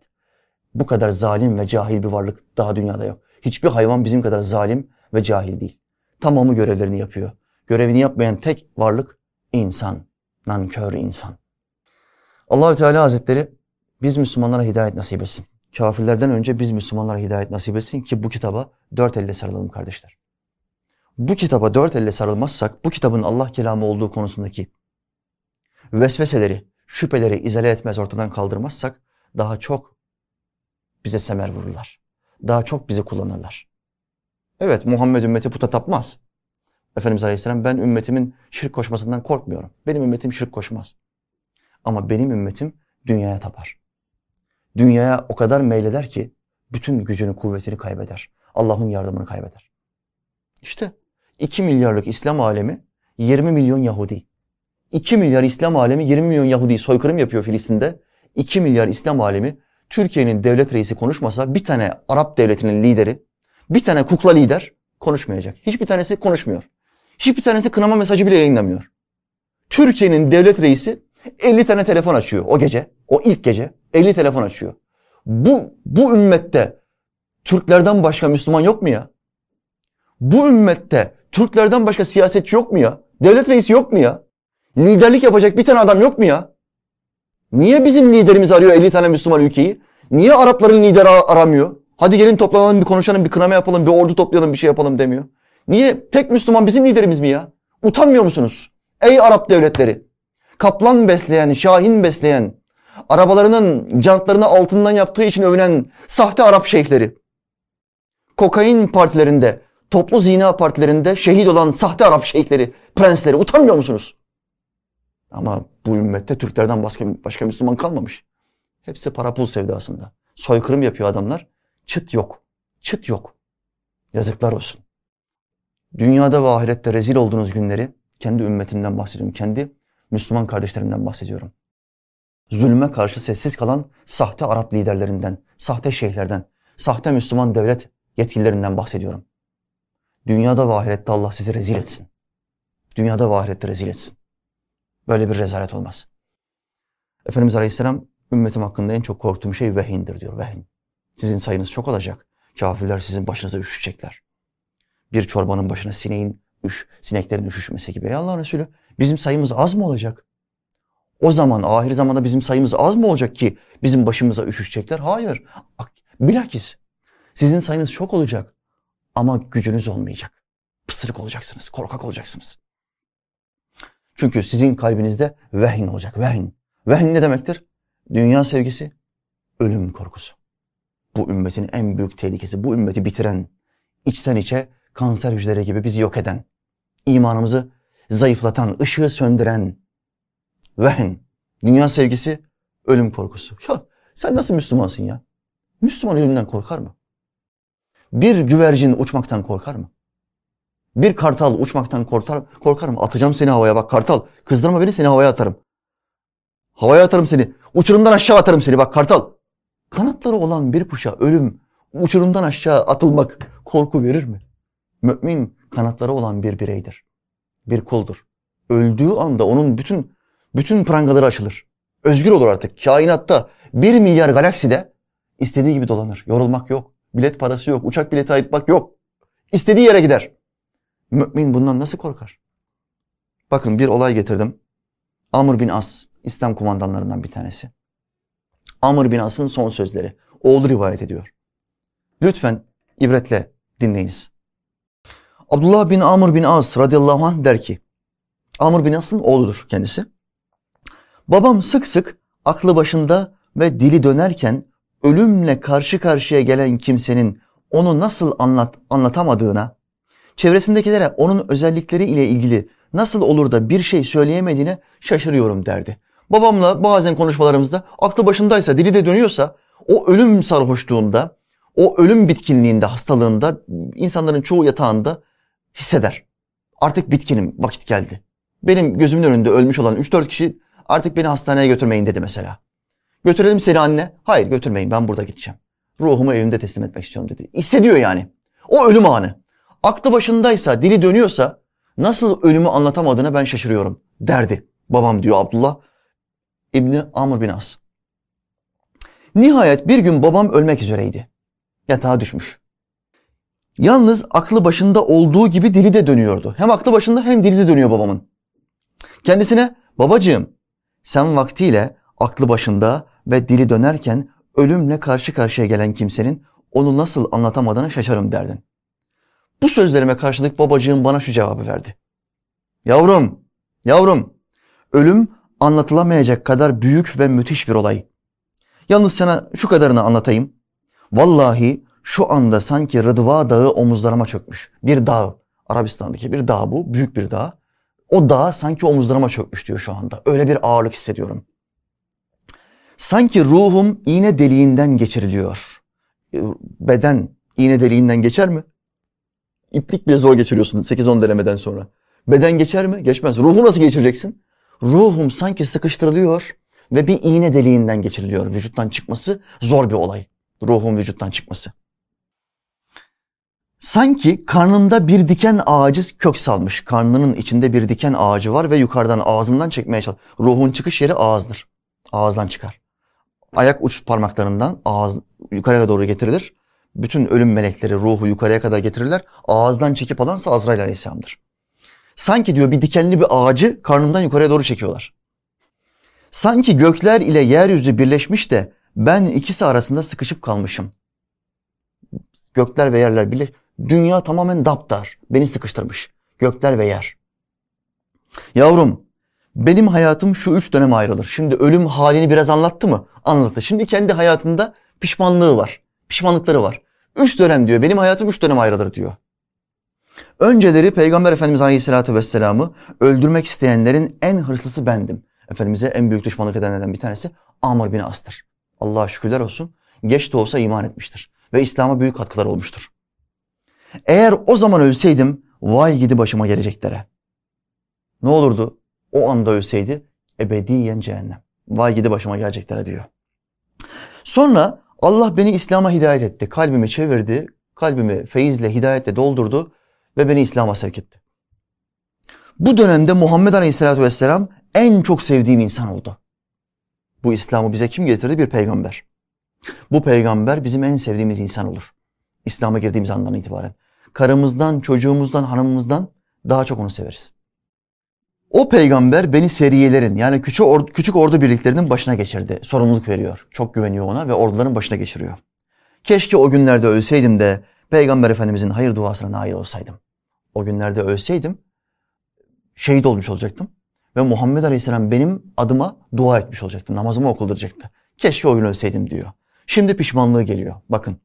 Bu kadar zalim ve cahil bir varlık daha dünyada yok. Hiçbir hayvan bizim kadar zalim ve cahil değil. Tamamı görevlerini yapıyor. Görevini yapmayan tek varlık insan, nankör insan. Allahü Teala Hazretleri biz Müslümanlara hidayet nasip etsin. Kafirlerden önce biz Müslümanlara hidayet nasip etsin ki bu kitaba dört elle sarılalım kardeşler. Bu kitaba dört elle sarılmazsak, bu kitabın Allah kelamı olduğu konusundaki vesveseleri, şüpheleri izale etmez, ortadan kaldırmazsak daha çok bize semer vururlar. Daha çok bizi kullanırlar. Evet Muhammed ümmeti puta tapmaz. Efendimiz Aleyhisselam ben ümmetimin şirk koşmasından korkmuyorum. Benim ümmetim şirk koşmaz. Ama benim ümmetim dünyaya tapar. Dünyaya o kadar meyleder ki bütün gücünü, kuvvetini kaybeder. Allah'ın yardımını kaybeder. İşte 2 milyarlık İslam alemi 20 milyon Yahudi. 2 milyar İslam alemi 20 milyon Yahudi soykırım yapıyor Filistin'de. 2 milyar İslam alemi Türkiye'nin devlet reisi konuşmasa bir tane Arap devletinin lideri, bir tane kukla lider konuşmayacak. Hiçbir tanesi konuşmuyor. Hiçbir tanesi kınama mesajı bile yayınlamıyor. Türkiye'nin devlet reisi 50 tane telefon açıyor o gece. O ilk gece 50 telefon açıyor. Bu, bu ümmette Türklerden başka Müslüman yok mu ya? Bu ümmette Türklerden başka siyasetçi yok mu ya? Devlet reisi yok mu ya? Liderlik yapacak bir tane adam yok mu ya? Niye bizim liderimiz arıyor 50 tane Müslüman ülkeyi? Niye Arapların lideri aramıyor? Hadi gelin toplanalım bir konuşalım bir kınama yapalım bir ordu toplayalım bir şey yapalım demiyor. Niye? Tek Müslüman bizim liderimiz mi ya? Utanmıyor musunuz? Ey Arap devletleri! Kaplan besleyen, şahin besleyen, arabalarının jantlarını altından yaptığı için övünen sahte Arap şeyhleri. Kokain partilerinde, toplu zina partilerinde şehit olan sahte Arap şeyhleri, prensleri utanmıyor musunuz? Ama bu ümmette Türklerden başka, başka Müslüman kalmamış. Hepsi para pul sevdasında. Soykırım yapıyor adamlar. Çıt yok. Çıt yok. Yazıklar olsun. Dünyada ve ahirette rezil olduğunuz günleri kendi ümmetimden bahsediyorum. Kendi Müslüman kardeşlerimden bahsediyorum. Zulme karşı sessiz kalan sahte Arap liderlerinden, sahte şeyhlerden, sahte Müslüman devlet yetkililerinden bahsediyorum. Dünyada ve ahirette Allah sizi rezil etsin. Dünyada ve ahirette rezil etsin. Böyle bir rezalet olmaz. Efendimiz Aleyhisselam ümmetim hakkında en çok korktuğum şey vehindir diyor. Vehin. Sizin sayınız çok olacak. Kafirler sizin başınıza üşüşecekler. Bir çorbanın başına sineğin üş, sineklerin üşüşmesi gibi. Ey Allah Resulü bizim sayımız az mı olacak? O zaman ahir zamanda bizim sayımız az mı olacak ki bizim başımıza üşüşecekler? Hayır. Bilakis sizin sayınız çok olacak ama gücünüz olmayacak. Pısırık olacaksınız, korkak olacaksınız. Çünkü sizin kalbinizde vehin olacak, vehin. Vehin ne demektir? Dünya sevgisi, ölüm korkusu. Bu ümmetin en büyük tehlikesi, bu ümmeti bitiren, içten içe kanser hücreleri gibi bizi yok eden, imanımızı zayıflatan, ışığı söndüren vehin. Dünya sevgisi, ölüm korkusu. Ya sen nasıl Müslümansın ya? Müslüman ölümden korkar mı? Bir güvercin uçmaktan korkar mı? Bir kartal uçmaktan korkar, korkar mı? Atacağım seni havaya bak kartal. Kızdırma beni seni havaya atarım. Havaya atarım seni. Uçurumdan aşağı atarım seni bak kartal. Kanatları olan bir kuşa ölüm, uçurumdan aşağı atılmak korku verir mi? Mümin kanatları olan bir bireydir. bir kuldur. Öldüğü anda onun bütün bütün prangaları açılır. Özgür olur artık. Kainatta bir milyar galakside istediği gibi dolanır. Yorulmak yok. Bilet parası yok. Uçak bileti ayırtmak yok. İstediği yere gider. Mümin bundan nasıl korkar? Bakın bir olay getirdim. Amr bin As, İslam kumandanlarından bir tanesi. Amr bin As'ın son sözleri. Oğlu rivayet ediyor. Lütfen ibretle dinleyiniz. Abdullah bin Amr bin As radıyallahu anh der ki, Amr bin As'ın oğludur kendisi. Babam sık sık aklı başında ve dili dönerken ölümle karşı karşıya gelen kimsenin onu nasıl anlat, anlatamadığına, çevresindekilere onun özellikleri ile ilgili nasıl olur da bir şey söyleyemediğine şaşırıyorum derdi. Babamla bazen konuşmalarımızda aklı başındaysa, dili de dönüyorsa o ölüm sarhoşluğunda, o ölüm bitkinliğinde, hastalığında insanların çoğu yatağında hisseder. Artık bitkinim, vakit geldi. Benim gözümün önünde ölmüş olan 3-4 kişi artık beni hastaneye götürmeyin dedi mesela. Götürelim seni anne. Hayır götürmeyin ben burada gideceğim. Ruhumu evimde teslim etmek istiyorum dedi. Hissediyor yani. O ölüm anı. Aklı başındaysa, dili dönüyorsa nasıl ölümü anlatamadığına ben şaşırıyorum derdi. Babam diyor Abdullah İbni Amr bin As. Nihayet bir gün babam ölmek üzereydi. Yatağa düşmüş. Yalnız aklı başında olduğu gibi dili de dönüyordu. Hem aklı başında hem dili de dönüyor babamın. Kendisine babacığım sen vaktiyle aklı başında ve dili dönerken ölümle karşı karşıya gelen kimsenin onu nasıl anlatamadığını şaşarım derdin. Bu sözlerime karşılık babacığım bana şu cevabı verdi. Yavrum, yavrum, ölüm anlatılamayacak kadar büyük ve müthiş bir olay. Yalnız sana şu kadarını anlatayım. Vallahi şu anda sanki Rıdva Dağı omuzlarıma çökmüş. Bir dağ, Arabistan'daki bir dağ bu, büyük bir dağ. O dağ sanki omuzlarıma çökmüş diyor şu anda. Öyle bir ağırlık hissediyorum. Sanki ruhum iğne deliğinden geçiriliyor. Ee, beden iğne deliğinden geçer mi? İplik bile zor geçiriyorsun 8-10 denemeden sonra. Beden geçer mi? Geçmez. Ruhu nasıl geçireceksin? Ruhum sanki sıkıştırılıyor ve bir iğne deliğinden geçiriliyor. Vücuttan çıkması zor bir olay. Ruhun vücuttan çıkması. Sanki karnında bir diken ağacı kök salmış. Karnının içinde bir diken ağacı var ve yukarıdan ağzından çekmeye çalışıyor. Ruhun çıkış yeri ağızdır. Ağızdan çıkar. Ayak uç parmaklarından ağız yukarıya doğru getirilir. Bütün ölüm melekleri ruhu yukarıya kadar getirirler. Ağızdan çekip alansa Azrail Aleyhisselam'dır. Sanki diyor bir dikenli bir ağacı karnımdan yukarıya doğru çekiyorlar. Sanki gökler ile yeryüzü birleşmiş de ben ikisi arasında sıkışıp kalmışım. Gökler ve yerler birleş. Dünya tamamen daptar. Beni sıkıştırmış. Gökler ve yer. Yavrum benim hayatım şu üç döneme ayrılır. Şimdi ölüm halini biraz anlattı mı? Anlattı. Şimdi kendi hayatında pişmanlığı var. Pişmanlıkları var. Üç dönem diyor. Benim hayatım üç dönem ayrılır diyor. Önceleri Peygamber Efendimiz Aleyhisselatü Vesselam'ı öldürmek isteyenlerin en hırslısı bendim. Efendimiz'e en büyük düşmanlık edenlerden bir tanesi Amr bin As'tır. Allah'a şükürler olsun. Geç de olsa iman etmiştir. Ve İslam'a büyük katkılar olmuştur. Eğer o zaman ölseydim vay gidi başıma geleceklere. Ne olurdu? O anda ölseydi ebediyen cehennem. Vay gidi başıma geleceklere diyor. Sonra Allah beni İslam'a hidayet etti. Kalbimi çevirdi. Kalbimi feyizle, hidayetle doldurdu ve beni İslam'a sevk etti. Bu dönemde Muhammed Aleyhisselatü Vesselam en çok sevdiğim insan oldu. Bu İslam'ı bize kim getirdi? Bir peygamber. Bu peygamber bizim en sevdiğimiz insan olur. İslam'a girdiğimiz andan itibaren. Karımızdan, çocuğumuzdan, hanımımızdan daha çok onu severiz. O peygamber beni seriyelerin yani küçük, or küçük ordu birliklerinin başına geçirdi. Sorumluluk veriyor. Çok güveniyor ona ve orduların başına geçiriyor. Keşke o günlerde ölseydim de Peygamber Efendimizin hayır duasına nail olsaydım. O günlerde ölseydim şehit olmuş olacaktım. Ve Muhammed Aleyhisselam benim adıma dua etmiş olacaktı. Namazımı okulacaktı. Keşke o gün ölseydim diyor. Şimdi pişmanlığı geliyor. Bakın.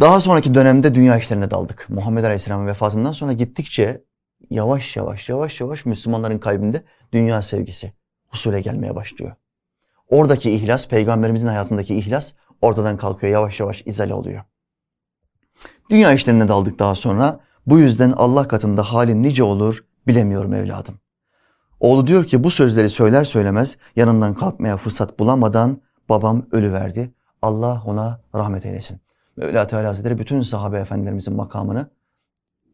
Daha sonraki dönemde dünya işlerine daldık. Muhammed Aleyhisselam'ın vefatından sonra gittikçe yavaş yavaş yavaş yavaş Müslümanların kalbinde dünya sevgisi husule gelmeye başlıyor. Oradaki ihlas, peygamberimizin hayatındaki ihlas ortadan kalkıyor. Yavaş yavaş izale oluyor. Dünya işlerine daldık daha sonra. Bu yüzden Allah katında halin nice olur bilemiyorum evladım. Oğlu diyor ki bu sözleri söyler söylemez yanından kalkmaya fırsat bulamadan babam ölü verdi. Allah ona rahmet eylesin. Mevla Teala Hazretleri bütün sahabe efendilerimizin makamını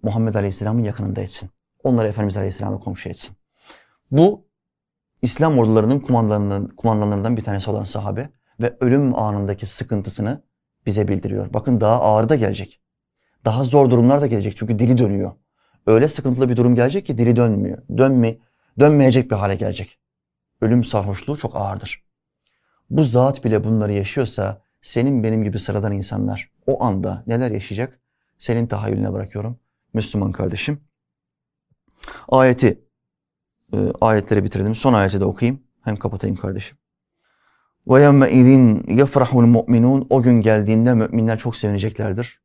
Muhammed Aleyhisselam'ın yakınında etsin. onları Efendimiz Aleyhisselam'a komşu etsin. Bu İslam ordularının kumandanlarından, bir tanesi olan sahabe ve ölüm anındaki sıkıntısını bize bildiriyor. Bakın daha ağır da gelecek. Daha zor durumlar da gelecek çünkü dili dönüyor. Öyle sıkıntılı bir durum gelecek ki dili dönmüyor. Dönme, dönmeyecek bir hale gelecek. Ölüm sarhoşluğu çok ağırdır. Bu zat bile bunları yaşıyorsa senin benim gibi sıradan insanlar o anda neler yaşayacak? Senin tahayyülüne bırakıyorum Müslüman kardeşim. Ayeti, e, ayetleri bitirdim. Son ayeti de okuyayım. Hem kapatayım kardeşim. Yemme izin yefrahul mu'minun. O gün geldiğinde müminler çok sevineceklerdir.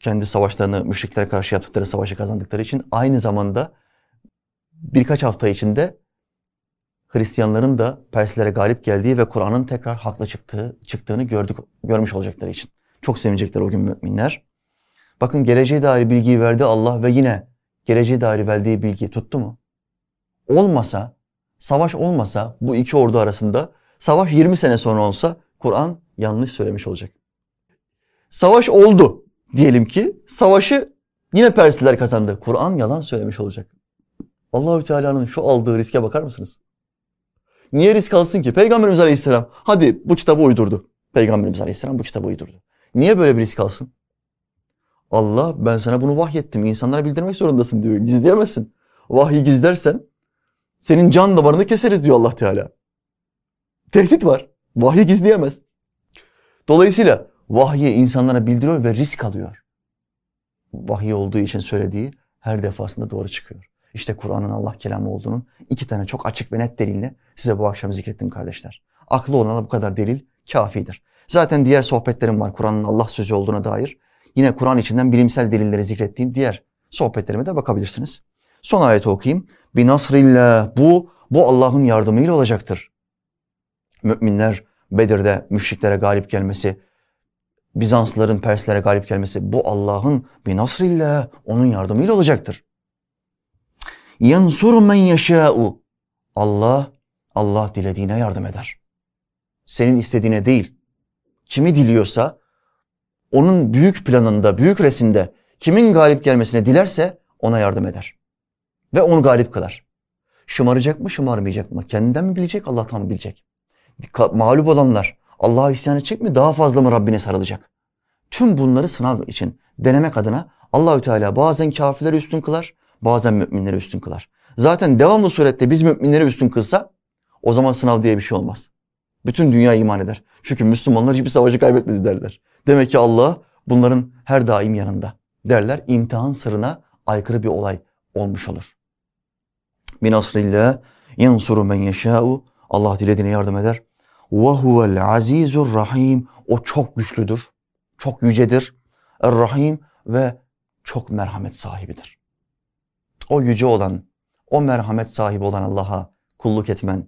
Kendi savaşlarını müşriklere karşı yaptıkları savaşı kazandıkları için aynı zamanda birkaç hafta içinde Hristiyanların da Perslere galip geldiği ve Kur'an'ın tekrar haklı çıktığı, çıktığını gördük, görmüş olacakları için. Çok sevinecekler o gün müminler. Bakın geleceğe dair bilgiyi verdi Allah ve yine geleceğe dair verdiği bilgi tuttu mu? Olmasa, savaş olmasa bu iki ordu arasında savaş 20 sene sonra olsa Kur'an yanlış söylemiş olacak. Savaş oldu diyelim ki savaşı yine Persliler kazandı. Kur'an yalan söylemiş olacak. Allahü Teala'nın şu aldığı riske bakar mısınız? Niye risk alsın ki? Peygamberimiz Aleyhisselam hadi bu kitabı uydurdu. Peygamberimiz Aleyhisselam bu kitabı uydurdu. Niye böyle bir risk alsın? Allah ben sana bunu vahyettim. İnsanlara bildirmek zorundasın diyor. Gizleyemezsin. Vahyi gizlersen senin can damarını keseriz diyor Allah Teala. Tehdit var. Vahyi gizleyemez. Dolayısıyla vahyi insanlara bildiriyor ve risk alıyor. Vahiy olduğu için söylediği her defasında doğru çıkıyor. İşte Kur'an'ın Allah kelamı olduğunun iki tane çok açık ve net delilini size bu akşam zikrettim kardeşler. Aklı olana bu kadar delil kafidir. Zaten diğer sohbetlerim var Kur'an'ın Allah sözü olduğuna dair. Yine Kur'an içinden bilimsel delilleri zikrettiğim diğer sohbetlerime de bakabilirsiniz. Son ayeti okuyayım. Binasrillah bu bu Allah'ın yardımıyla olacaktır. Müminler Bedir'de müşriklere galip gelmesi, Bizanslıların Perslere galip gelmesi bu Allah'ın binasrillah onun yardımıyla olacaktır. Yansur men yeşâ'u. Allah, Allah dilediğine yardım eder. Senin istediğine değil. Kimi diliyorsa onun büyük planında, büyük resimde kimin galip gelmesine dilerse ona yardım eder. Ve onu galip kılar. Şımaracak mı, şımarmayacak mı? Kendinden mi bilecek, Allah'tan mı bilecek? Mağlup olanlar Allah'a isyan edecek mi, daha fazla mı Rabbine sarılacak? Tüm bunları sınav için denemek adına Allahü Teala bazen kafirleri üstün kılar, bazen müminleri üstün kılar. Zaten devamlı surette biz müminleri üstün kılsa o zaman sınav diye bir şey olmaz. Bütün dünya iman eder. Çünkü Müslümanlar hiçbir savaşı kaybetmedi derler. Demek ki Allah bunların her daim yanında derler. İmtihan sırrına aykırı bir olay olmuş olur. Min asrillah yansuru men yeşâ'u Allah dilediğine yardım eder. Ve huvel azizur rahim. O çok güçlüdür. Çok yücedir. Er-Rahim ve çok merhamet sahibidir. O yüce olan, o merhamet sahibi olan Allah'a kulluk etmen,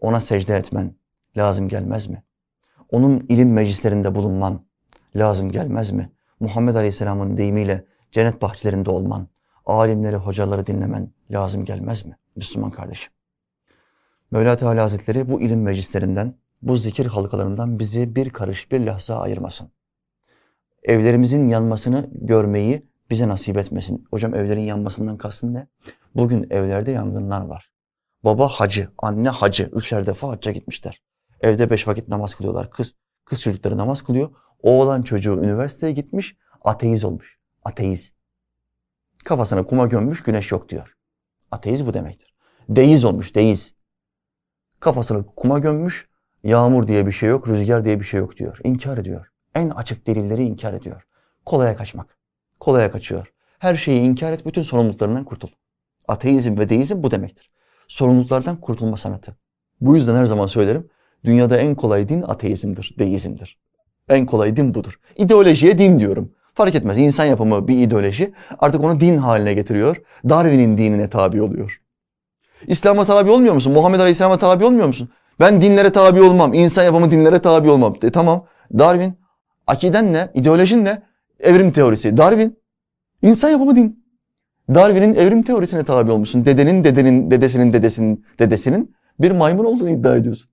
ona secde etmen lazım gelmez mi? Onun ilim meclislerinde bulunman lazım gelmez mi? Muhammed Aleyhisselam'ın deyimiyle cennet bahçelerinde olman, alimleri, hocaları dinlemen lazım gelmez mi Müslüman kardeşim? Mevla Teala Hazretleri bu ilim meclislerinden, bu zikir halkalarından bizi bir karış bir lahza ayırmasın. Evlerimizin yanmasını görmeyi bize nasip etmesin. Hocam evlerin yanmasından kastın ne? Bugün evlerde yangınlar var. Baba hacı, anne hacı. Üçer defa hacca gitmişler. Evde beş vakit namaz kılıyorlar. Kız, kız çocukları namaz kılıyor. Oğlan çocuğu üniversiteye gitmiş, ateiz olmuş. Ateiz. Kafasına kuma gömmüş, güneş yok diyor. Ateiz bu demektir. Deiz olmuş, deiz. Kafasını kuma gömmüş, yağmur diye bir şey yok, rüzgar diye bir şey yok diyor. İnkar ediyor. En açık delilleri inkar ediyor. Kolaya kaçmak. Kolaya kaçıyor. Her şeyi inkar et, bütün sorumluluklarından kurtul. Ateizm ve deizm bu demektir. Sorumluluklardan kurtulma sanatı. Bu yüzden her zaman söylerim, dünyada en kolay din ateizmdir, deizmdir. En kolay din budur. İdeolojiye din diyorum. Fark etmez insan yapımı bir ideoloji artık onu din haline getiriyor. Darwin'in dinine tabi oluyor. İslam'a tabi olmuyor musun? Muhammed Aleyhisselam'a tabi olmuyor musun? Ben dinlere tabi olmam. İnsan yapımı dinlere tabi olmam. E, tamam. Darwin. Akiden ne? İdeolojin ne? Evrim teorisi. Darwin. İnsan yapımı din. Darwin'in evrim teorisine tabi olmuşsun. Dedenin, dedenin, dedesinin, dedesinin, dedesinin bir maymun olduğunu iddia ediyorsun.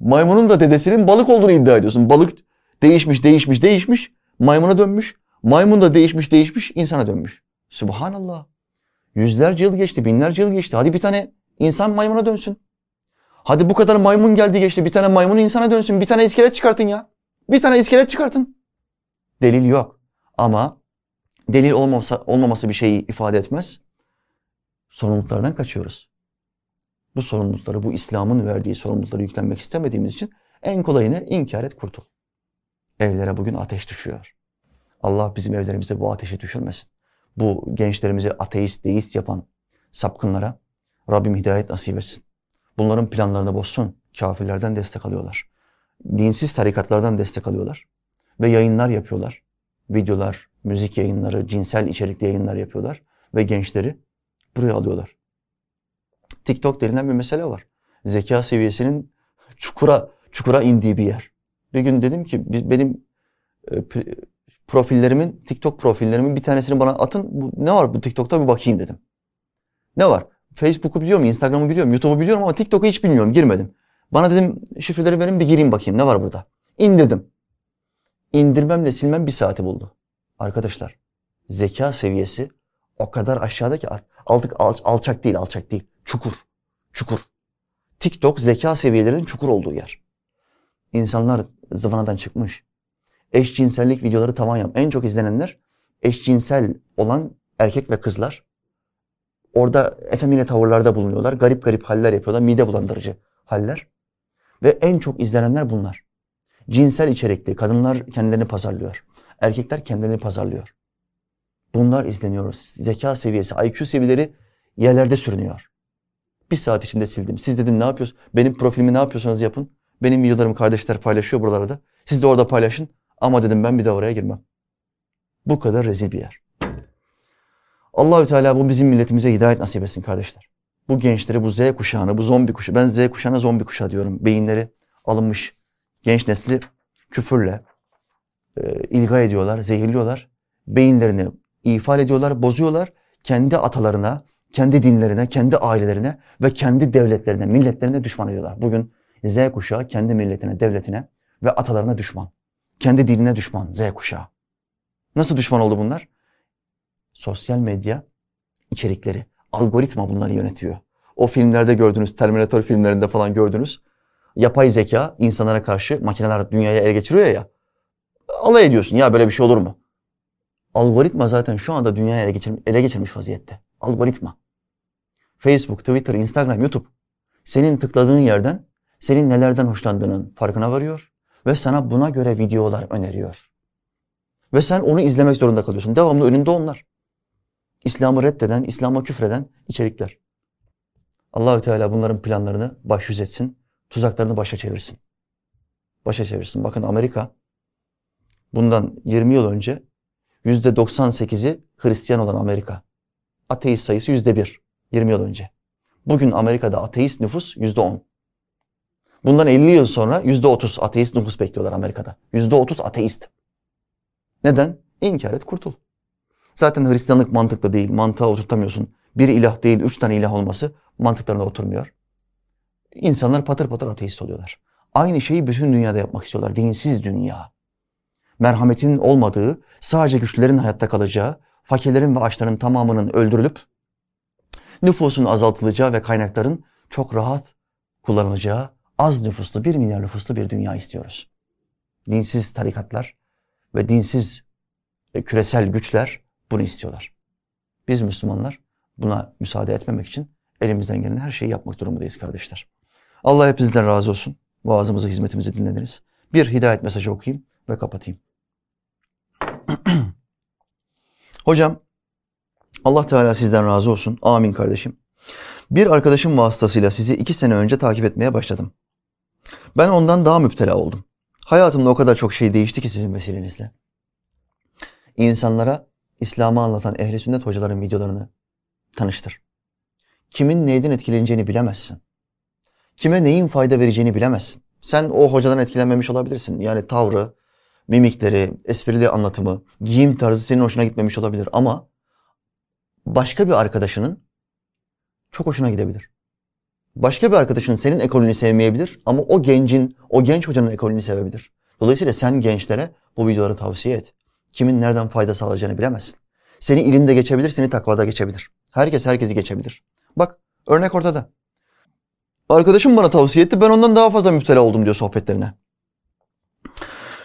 Maymunun da dedesinin balık olduğunu iddia ediyorsun. Balık değişmiş, değişmiş, değişmiş. Maymuna dönmüş. Maymun da değişmiş, değişmiş, insana dönmüş. Subhanallah. Yüzlerce yıl geçti, binlerce yıl geçti. Hadi bir tane insan maymuna dönsün. Hadi bu kadar maymun geldi geçti. Bir tane maymun insana dönsün. Bir tane iskelet çıkartın ya. Bir tane iskelet çıkartın. Delil yok. Ama delil olmasa, olmaması bir şeyi ifade etmez. Sorumluluklardan kaçıyoruz. Bu sorumlulukları, bu İslam'ın verdiği sorumlulukları yüklenmek istemediğimiz için en kolayını inkar et kurtul. Evlere bugün ateş düşüyor. Allah bizim evlerimize bu ateşi düşürmesin. Bu gençlerimizi ateist, deist yapan sapkınlara Rabbim hidayet nasip etsin. Bunların planlarını bozsun. Kafirlerden destek alıyorlar. Dinsiz tarikatlardan destek alıyorlar. Ve yayınlar yapıyorlar. Videolar, müzik yayınları, cinsel içerikli yayınlar yapıyorlar. Ve gençleri buraya alıyorlar. TikTok denilen bir mesele var. Zeka seviyesinin çukura çukura indiği bir yer. Bir gün dedim ki benim e, profillerimin, TikTok profillerimin bir tanesini bana atın. Bu, ne var bu TikTok'ta bir bakayım dedim. Ne var? Facebook'u biliyorum, Instagram'ı biliyorum, YouTube'u biliyorum ama TikTok'u hiç bilmiyorum, girmedim. Bana dedim şifreleri verin bir gireyim bakayım ne var burada. İndirdim. İndirmemle silmem bir saati buldu. Arkadaşlar zeka seviyesi o kadar aşağıda ki artık alçak değil, alçak değil. Çukur, çukur. TikTok zeka seviyelerinin çukur olduğu yer. İnsanlar zıvanadan çıkmış. Eşcinsellik videoları tavan yap. En çok izlenenler eşcinsel olan erkek ve kızlar. Orada efemine tavırlarda bulunuyorlar. Garip garip haller yapıyorlar. Mide bulandırıcı haller. Ve en çok izlenenler bunlar. Cinsel içerikli. Kadınlar kendilerini pazarlıyor. Erkekler kendilerini pazarlıyor. Bunlar izleniyor. Zeka seviyesi, IQ seviyeleri yerlerde sürünüyor. Bir saat içinde sildim. Siz dedim ne yapıyorsunuz? Benim profilimi ne yapıyorsanız yapın. Benim videolarımı kardeşler paylaşıyor buralarda. Siz de orada paylaşın. Ama dedim ben bir daha oraya girmem. Bu kadar rezil bir yer. Allahü Teala bu bizim milletimize hidayet nasip etsin kardeşler. Bu gençleri, bu Z kuşağını, bu zombi kuşağı, ben Z kuşağına zombi kuşağı diyorum. Beyinleri alınmış genç nesli küfürle e, ilga ediyorlar, zehirliyorlar. Beyinlerini ifade ediyorlar, bozuyorlar. Kendi atalarına, kendi dinlerine, kendi ailelerine ve kendi devletlerine, milletlerine düşman ediyorlar. Bugün Z kuşağı kendi milletine, devletine ve atalarına düşman. Kendi diline düşman Z kuşağı. Nasıl düşman oldu bunlar? Sosyal medya içerikleri, algoritma bunları yönetiyor. O filmlerde gördünüz, Terminator filmlerinde falan gördünüz. Yapay zeka insanlara karşı makineler dünyaya ele geçiriyor ya. Alay ediyorsun ya böyle bir şey olur mu? Algoritma zaten şu anda dünyaya ele, geçirmiş, ele geçirmiş vaziyette. Algoritma. Facebook, Twitter, Instagram, YouTube. Senin tıkladığın yerden senin nelerden hoşlandığının farkına varıyor ve sana buna göre videolar öneriyor. Ve sen onu izlemek zorunda kalıyorsun. Devamlı önünde onlar. İslam'ı reddeden, İslam'a küfreden içerikler. Allahü Teala bunların planlarını baş yüz etsin, tuzaklarını başa çevirsin. Başa çevirsin. Bakın Amerika bundan 20 yıl önce yüzde 98'i Hristiyan olan Amerika. Ateist sayısı yüzde bir 20 yıl önce. Bugün Amerika'da ateist nüfus yüzde 10. Bundan 50 yıl sonra yüzde otuz ateist nüfus bekliyorlar Amerika'da. Yüzde otuz ateist. Neden? İnkar et kurtul. Zaten Hristiyanlık mantıklı değil. Mantığa oturtamıyorsun. Bir ilah değil, üç tane ilah olması mantıklarına oturmuyor. İnsanlar patır patır ateist oluyorlar. Aynı şeyi bütün dünyada yapmak istiyorlar. Dinsiz dünya. Merhametin olmadığı, sadece güçlülerin hayatta kalacağı, fakirlerin ve açların tamamının öldürülüp nüfusun azaltılacağı ve kaynakların çok rahat kullanılacağı az nüfuslu, bir milyar nüfuslu bir dünya istiyoruz. Dinsiz tarikatlar ve dinsiz e, küresel güçler bunu istiyorlar. Biz Müslümanlar buna müsaade etmemek için elimizden gelen her şeyi yapmak durumundayız kardeşler. Allah hepinizden razı olsun. Vaazımızı, hizmetimizi dinlediniz. Bir hidayet mesajı okuyayım ve kapatayım. Hocam, Allah Teala sizden razı olsun. Amin kardeşim. Bir arkadaşım vasıtasıyla sizi iki sene önce takip etmeye başladım. Ben ondan daha müptela oldum. Hayatımda o kadar çok şey değişti ki sizin vesilenizle. İnsanlara İslam'ı anlatan ehli sünnet hocaların videolarını tanıştır. Kimin neyden etkileneceğini bilemezsin. Kime neyin fayda vereceğini bilemezsin. Sen o hocadan etkilenmemiş olabilirsin. Yani tavrı, mimikleri, esprili anlatımı, giyim tarzı senin hoşuna gitmemiş olabilir ama başka bir arkadaşının çok hoşuna gidebilir. Başka bir arkadaşın senin ekolünü sevmeyebilir ama o gencin, o genç hocanın ekolünü sevebilir. Dolayısıyla sen gençlere bu videoları tavsiye et. Kimin nereden fayda sağlayacağını bilemezsin. Seni ilimde geçebilir, seni takvada geçebilir. Herkes herkesi geçebilir. Bak örnek ortada. Arkadaşım bana tavsiye etti. Ben ondan daha fazla müptela oldum diyor sohbetlerine.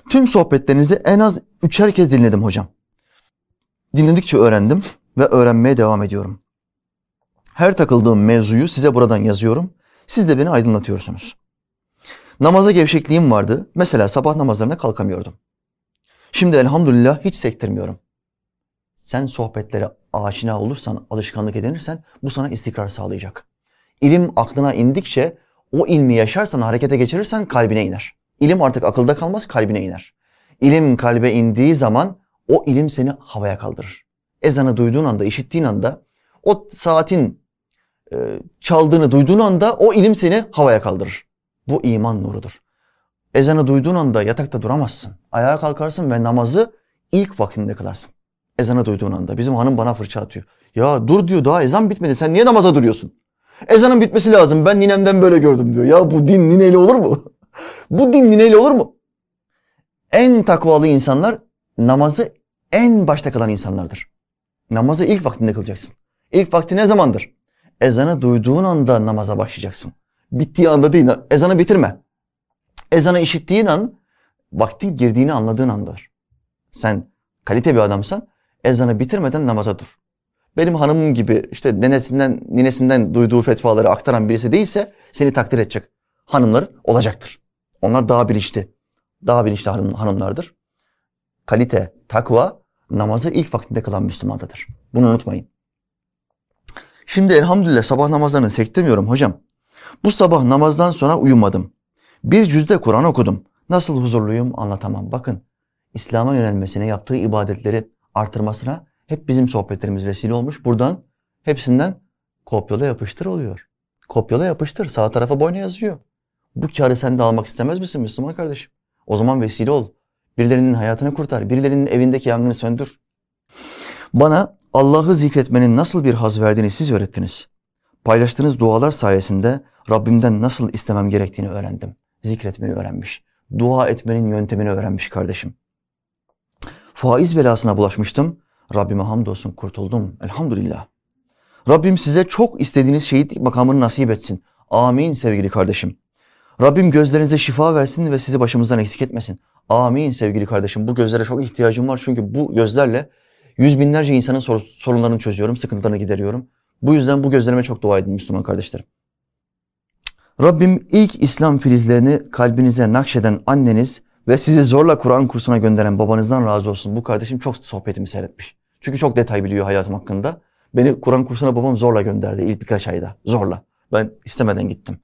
Tüm sohbetlerinizi en az üçer kez dinledim hocam. Dinledikçe öğrendim ve öğrenmeye devam ediyorum. Her takıldığım mevzuyu size buradan yazıyorum. Siz de beni aydınlatıyorsunuz. Namaza gevşekliğim vardı. Mesela sabah namazlarına kalkamıyordum. Şimdi elhamdülillah hiç sektirmiyorum. Sen sohbetlere aşina olursan, alışkanlık edinirsen bu sana istikrar sağlayacak. İlim aklına indikçe o ilmi yaşarsan, harekete geçirirsen kalbine iner. İlim artık akılda kalmaz, kalbine iner. İlim kalbe indiği zaman o ilim seni havaya kaldırır. Ezanı duyduğun anda, işittiğin anda, o saatin çaldığını duyduğun anda o ilim seni havaya kaldırır. Bu iman nurudur. Ezanı duyduğun anda yatakta duramazsın. Ayağa kalkarsın ve namazı ilk vaktinde kılarsın. Ezanı duyduğun anda. Bizim hanım bana fırça atıyor. Ya dur diyor daha ezan bitmedi sen niye namaza duruyorsun? Ezanın bitmesi lazım ben ninemden böyle gördüm diyor. Ya bu din nineyle olur mu? bu din nineyle olur mu? En takvalı insanlar namazı en başta kılan insanlardır. Namazı ilk vaktinde kılacaksın. İlk vakti ne zamandır? Ezanı duyduğun anda namaza başlayacaksın. Bittiği anda değil. Ezanı bitirme. Ezanı işittiğin an vaktin girdiğini anladığın andadır. Sen kalite bir adamsan ezanı bitirmeden namaza dur. Benim hanımım gibi işte nenesinden, ninesinden duyduğu fetvaları aktaran birisi değilse seni takdir edecek hanımlar olacaktır. Onlar daha bilinçli, daha bilinçli hanım, hanımlardır. Kalite, takva namazı ilk vaktinde kılan Müslümandadır. Bunu unutmayın. Şimdi elhamdülillah sabah namazlarını sektirmiyorum hocam. Bu sabah namazdan sonra uyumadım. Bir cüzde Kur'an okudum. Nasıl huzurluyum anlatamam. Bakın İslam'a yönelmesine, yaptığı ibadetleri artırmasına hep bizim sohbetlerimiz vesile olmuş. Buradan hepsinden kopyala yapıştır oluyor. Kopyala yapıştır. Sağ tarafa boyuna yazıyor. Bu karı sen de almak istemez misin Müslüman kardeşim? O zaman vesile ol. Birilerinin hayatını kurtar. Birilerinin evindeki yangını söndür. Bana Allah'ı zikretmenin nasıl bir haz verdiğini siz öğrettiniz. Paylaştığınız dualar sayesinde Rabbimden nasıl istemem gerektiğini öğrendim. Zikretmeyi öğrenmiş. Dua etmenin yöntemini öğrenmiş kardeşim. Faiz belasına bulaşmıştım. Rabbime hamdolsun kurtuldum. Elhamdülillah. Rabbim size çok istediğiniz şehitlik makamını nasip etsin. Amin sevgili kardeşim. Rabbim gözlerinize şifa versin ve sizi başımızdan eksik etmesin. Amin sevgili kardeşim. Bu gözlere çok ihtiyacım var çünkü bu gözlerle yüz binlerce insanın sorunlarını çözüyorum, sıkıntılarını gideriyorum. Bu yüzden bu gözlerime çok dua edin Müslüman kardeşlerim. Rabbim ilk İslam filizlerini kalbinize nakşeden anneniz ve sizi zorla Kur'an kursuna gönderen babanızdan razı olsun. Bu kardeşim çok sohbetimi seyretmiş. Çünkü çok detay biliyor hayatım hakkında. Beni Kur'an kursuna babam zorla gönderdi ilk birkaç ayda. Zorla. Ben istemeden gittim.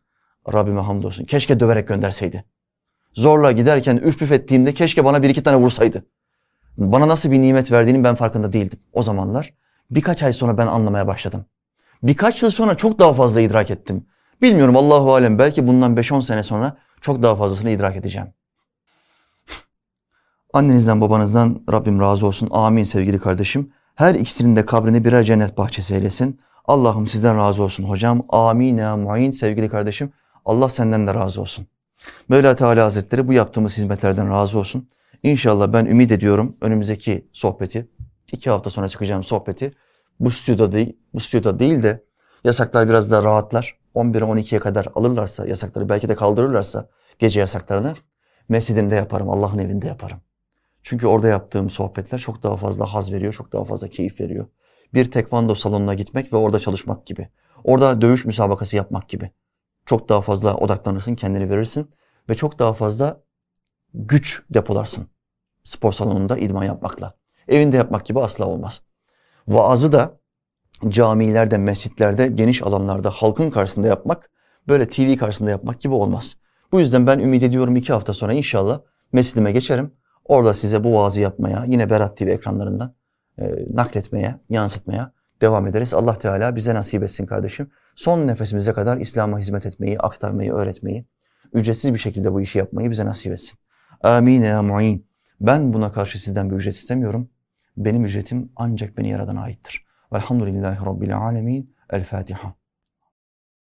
Rabbime hamdolsun. Keşke döverek gönderseydi. Zorla giderken üf püf ettiğimde keşke bana bir iki tane vursaydı. Bana nasıl bir nimet verdiğinin ben farkında değildim o zamanlar. Birkaç ay sonra ben anlamaya başladım. Birkaç yıl sonra çok daha fazla idrak ettim. Bilmiyorum Allahu alem belki bundan 5-10 sene sonra çok daha fazlasını idrak edeceğim. Annenizden babanızdan Rabbim razı olsun. Amin sevgili kardeşim. Her ikisinin de kabrini birer cennet bahçesi eylesin. Allah'ım sizden razı olsun hocam. Amin ya muin sevgili kardeşim. Allah senden de razı olsun. Mevla Teala Hazretleri bu yaptığımız hizmetlerden razı olsun. İnşallah ben ümit ediyorum önümüzdeki sohbeti, iki hafta sonra çıkacağım sohbeti bu stüdyoda değil, bu stüdyoda değil de yasaklar biraz daha rahatlar. 11'e 12'ye kadar alırlarsa yasakları belki de kaldırırlarsa gece yasaklarını mescidimde yaparım, Allah'ın evinde yaparım. Çünkü orada yaptığım sohbetler çok daha fazla haz veriyor, çok daha fazla keyif veriyor. Bir tekvando salonuna gitmek ve orada çalışmak gibi. Orada dövüş müsabakası yapmak gibi. Çok daha fazla odaklanırsın, kendini verirsin ve çok daha fazla güç depolarsın. Spor salonunda idman yapmakla. Evinde yapmak gibi asla olmaz. Vaazı da camilerde, mescitlerde, geniş alanlarda, halkın karşısında yapmak, böyle TV karşısında yapmak gibi olmaz. Bu yüzden ben ümit ediyorum iki hafta sonra inşallah mescidime geçerim. Orada size bu vaazı yapmaya, yine Berat TV ekranlarından e, nakletmeye, yansıtmaya devam ederiz. Allah Teala bize nasip etsin kardeşim. Son nefesimize kadar İslam'a hizmet etmeyi, aktarmayı, öğretmeyi, ücretsiz bir şekilde bu işi yapmayı bize nasip etsin. Amin ya mu'in. Ben buna karşı sizden bir ücret istemiyorum. Benim ücretim ancak beni yaradana aittir. Velhamdülillahi Rabbil alemin. El Fatiha.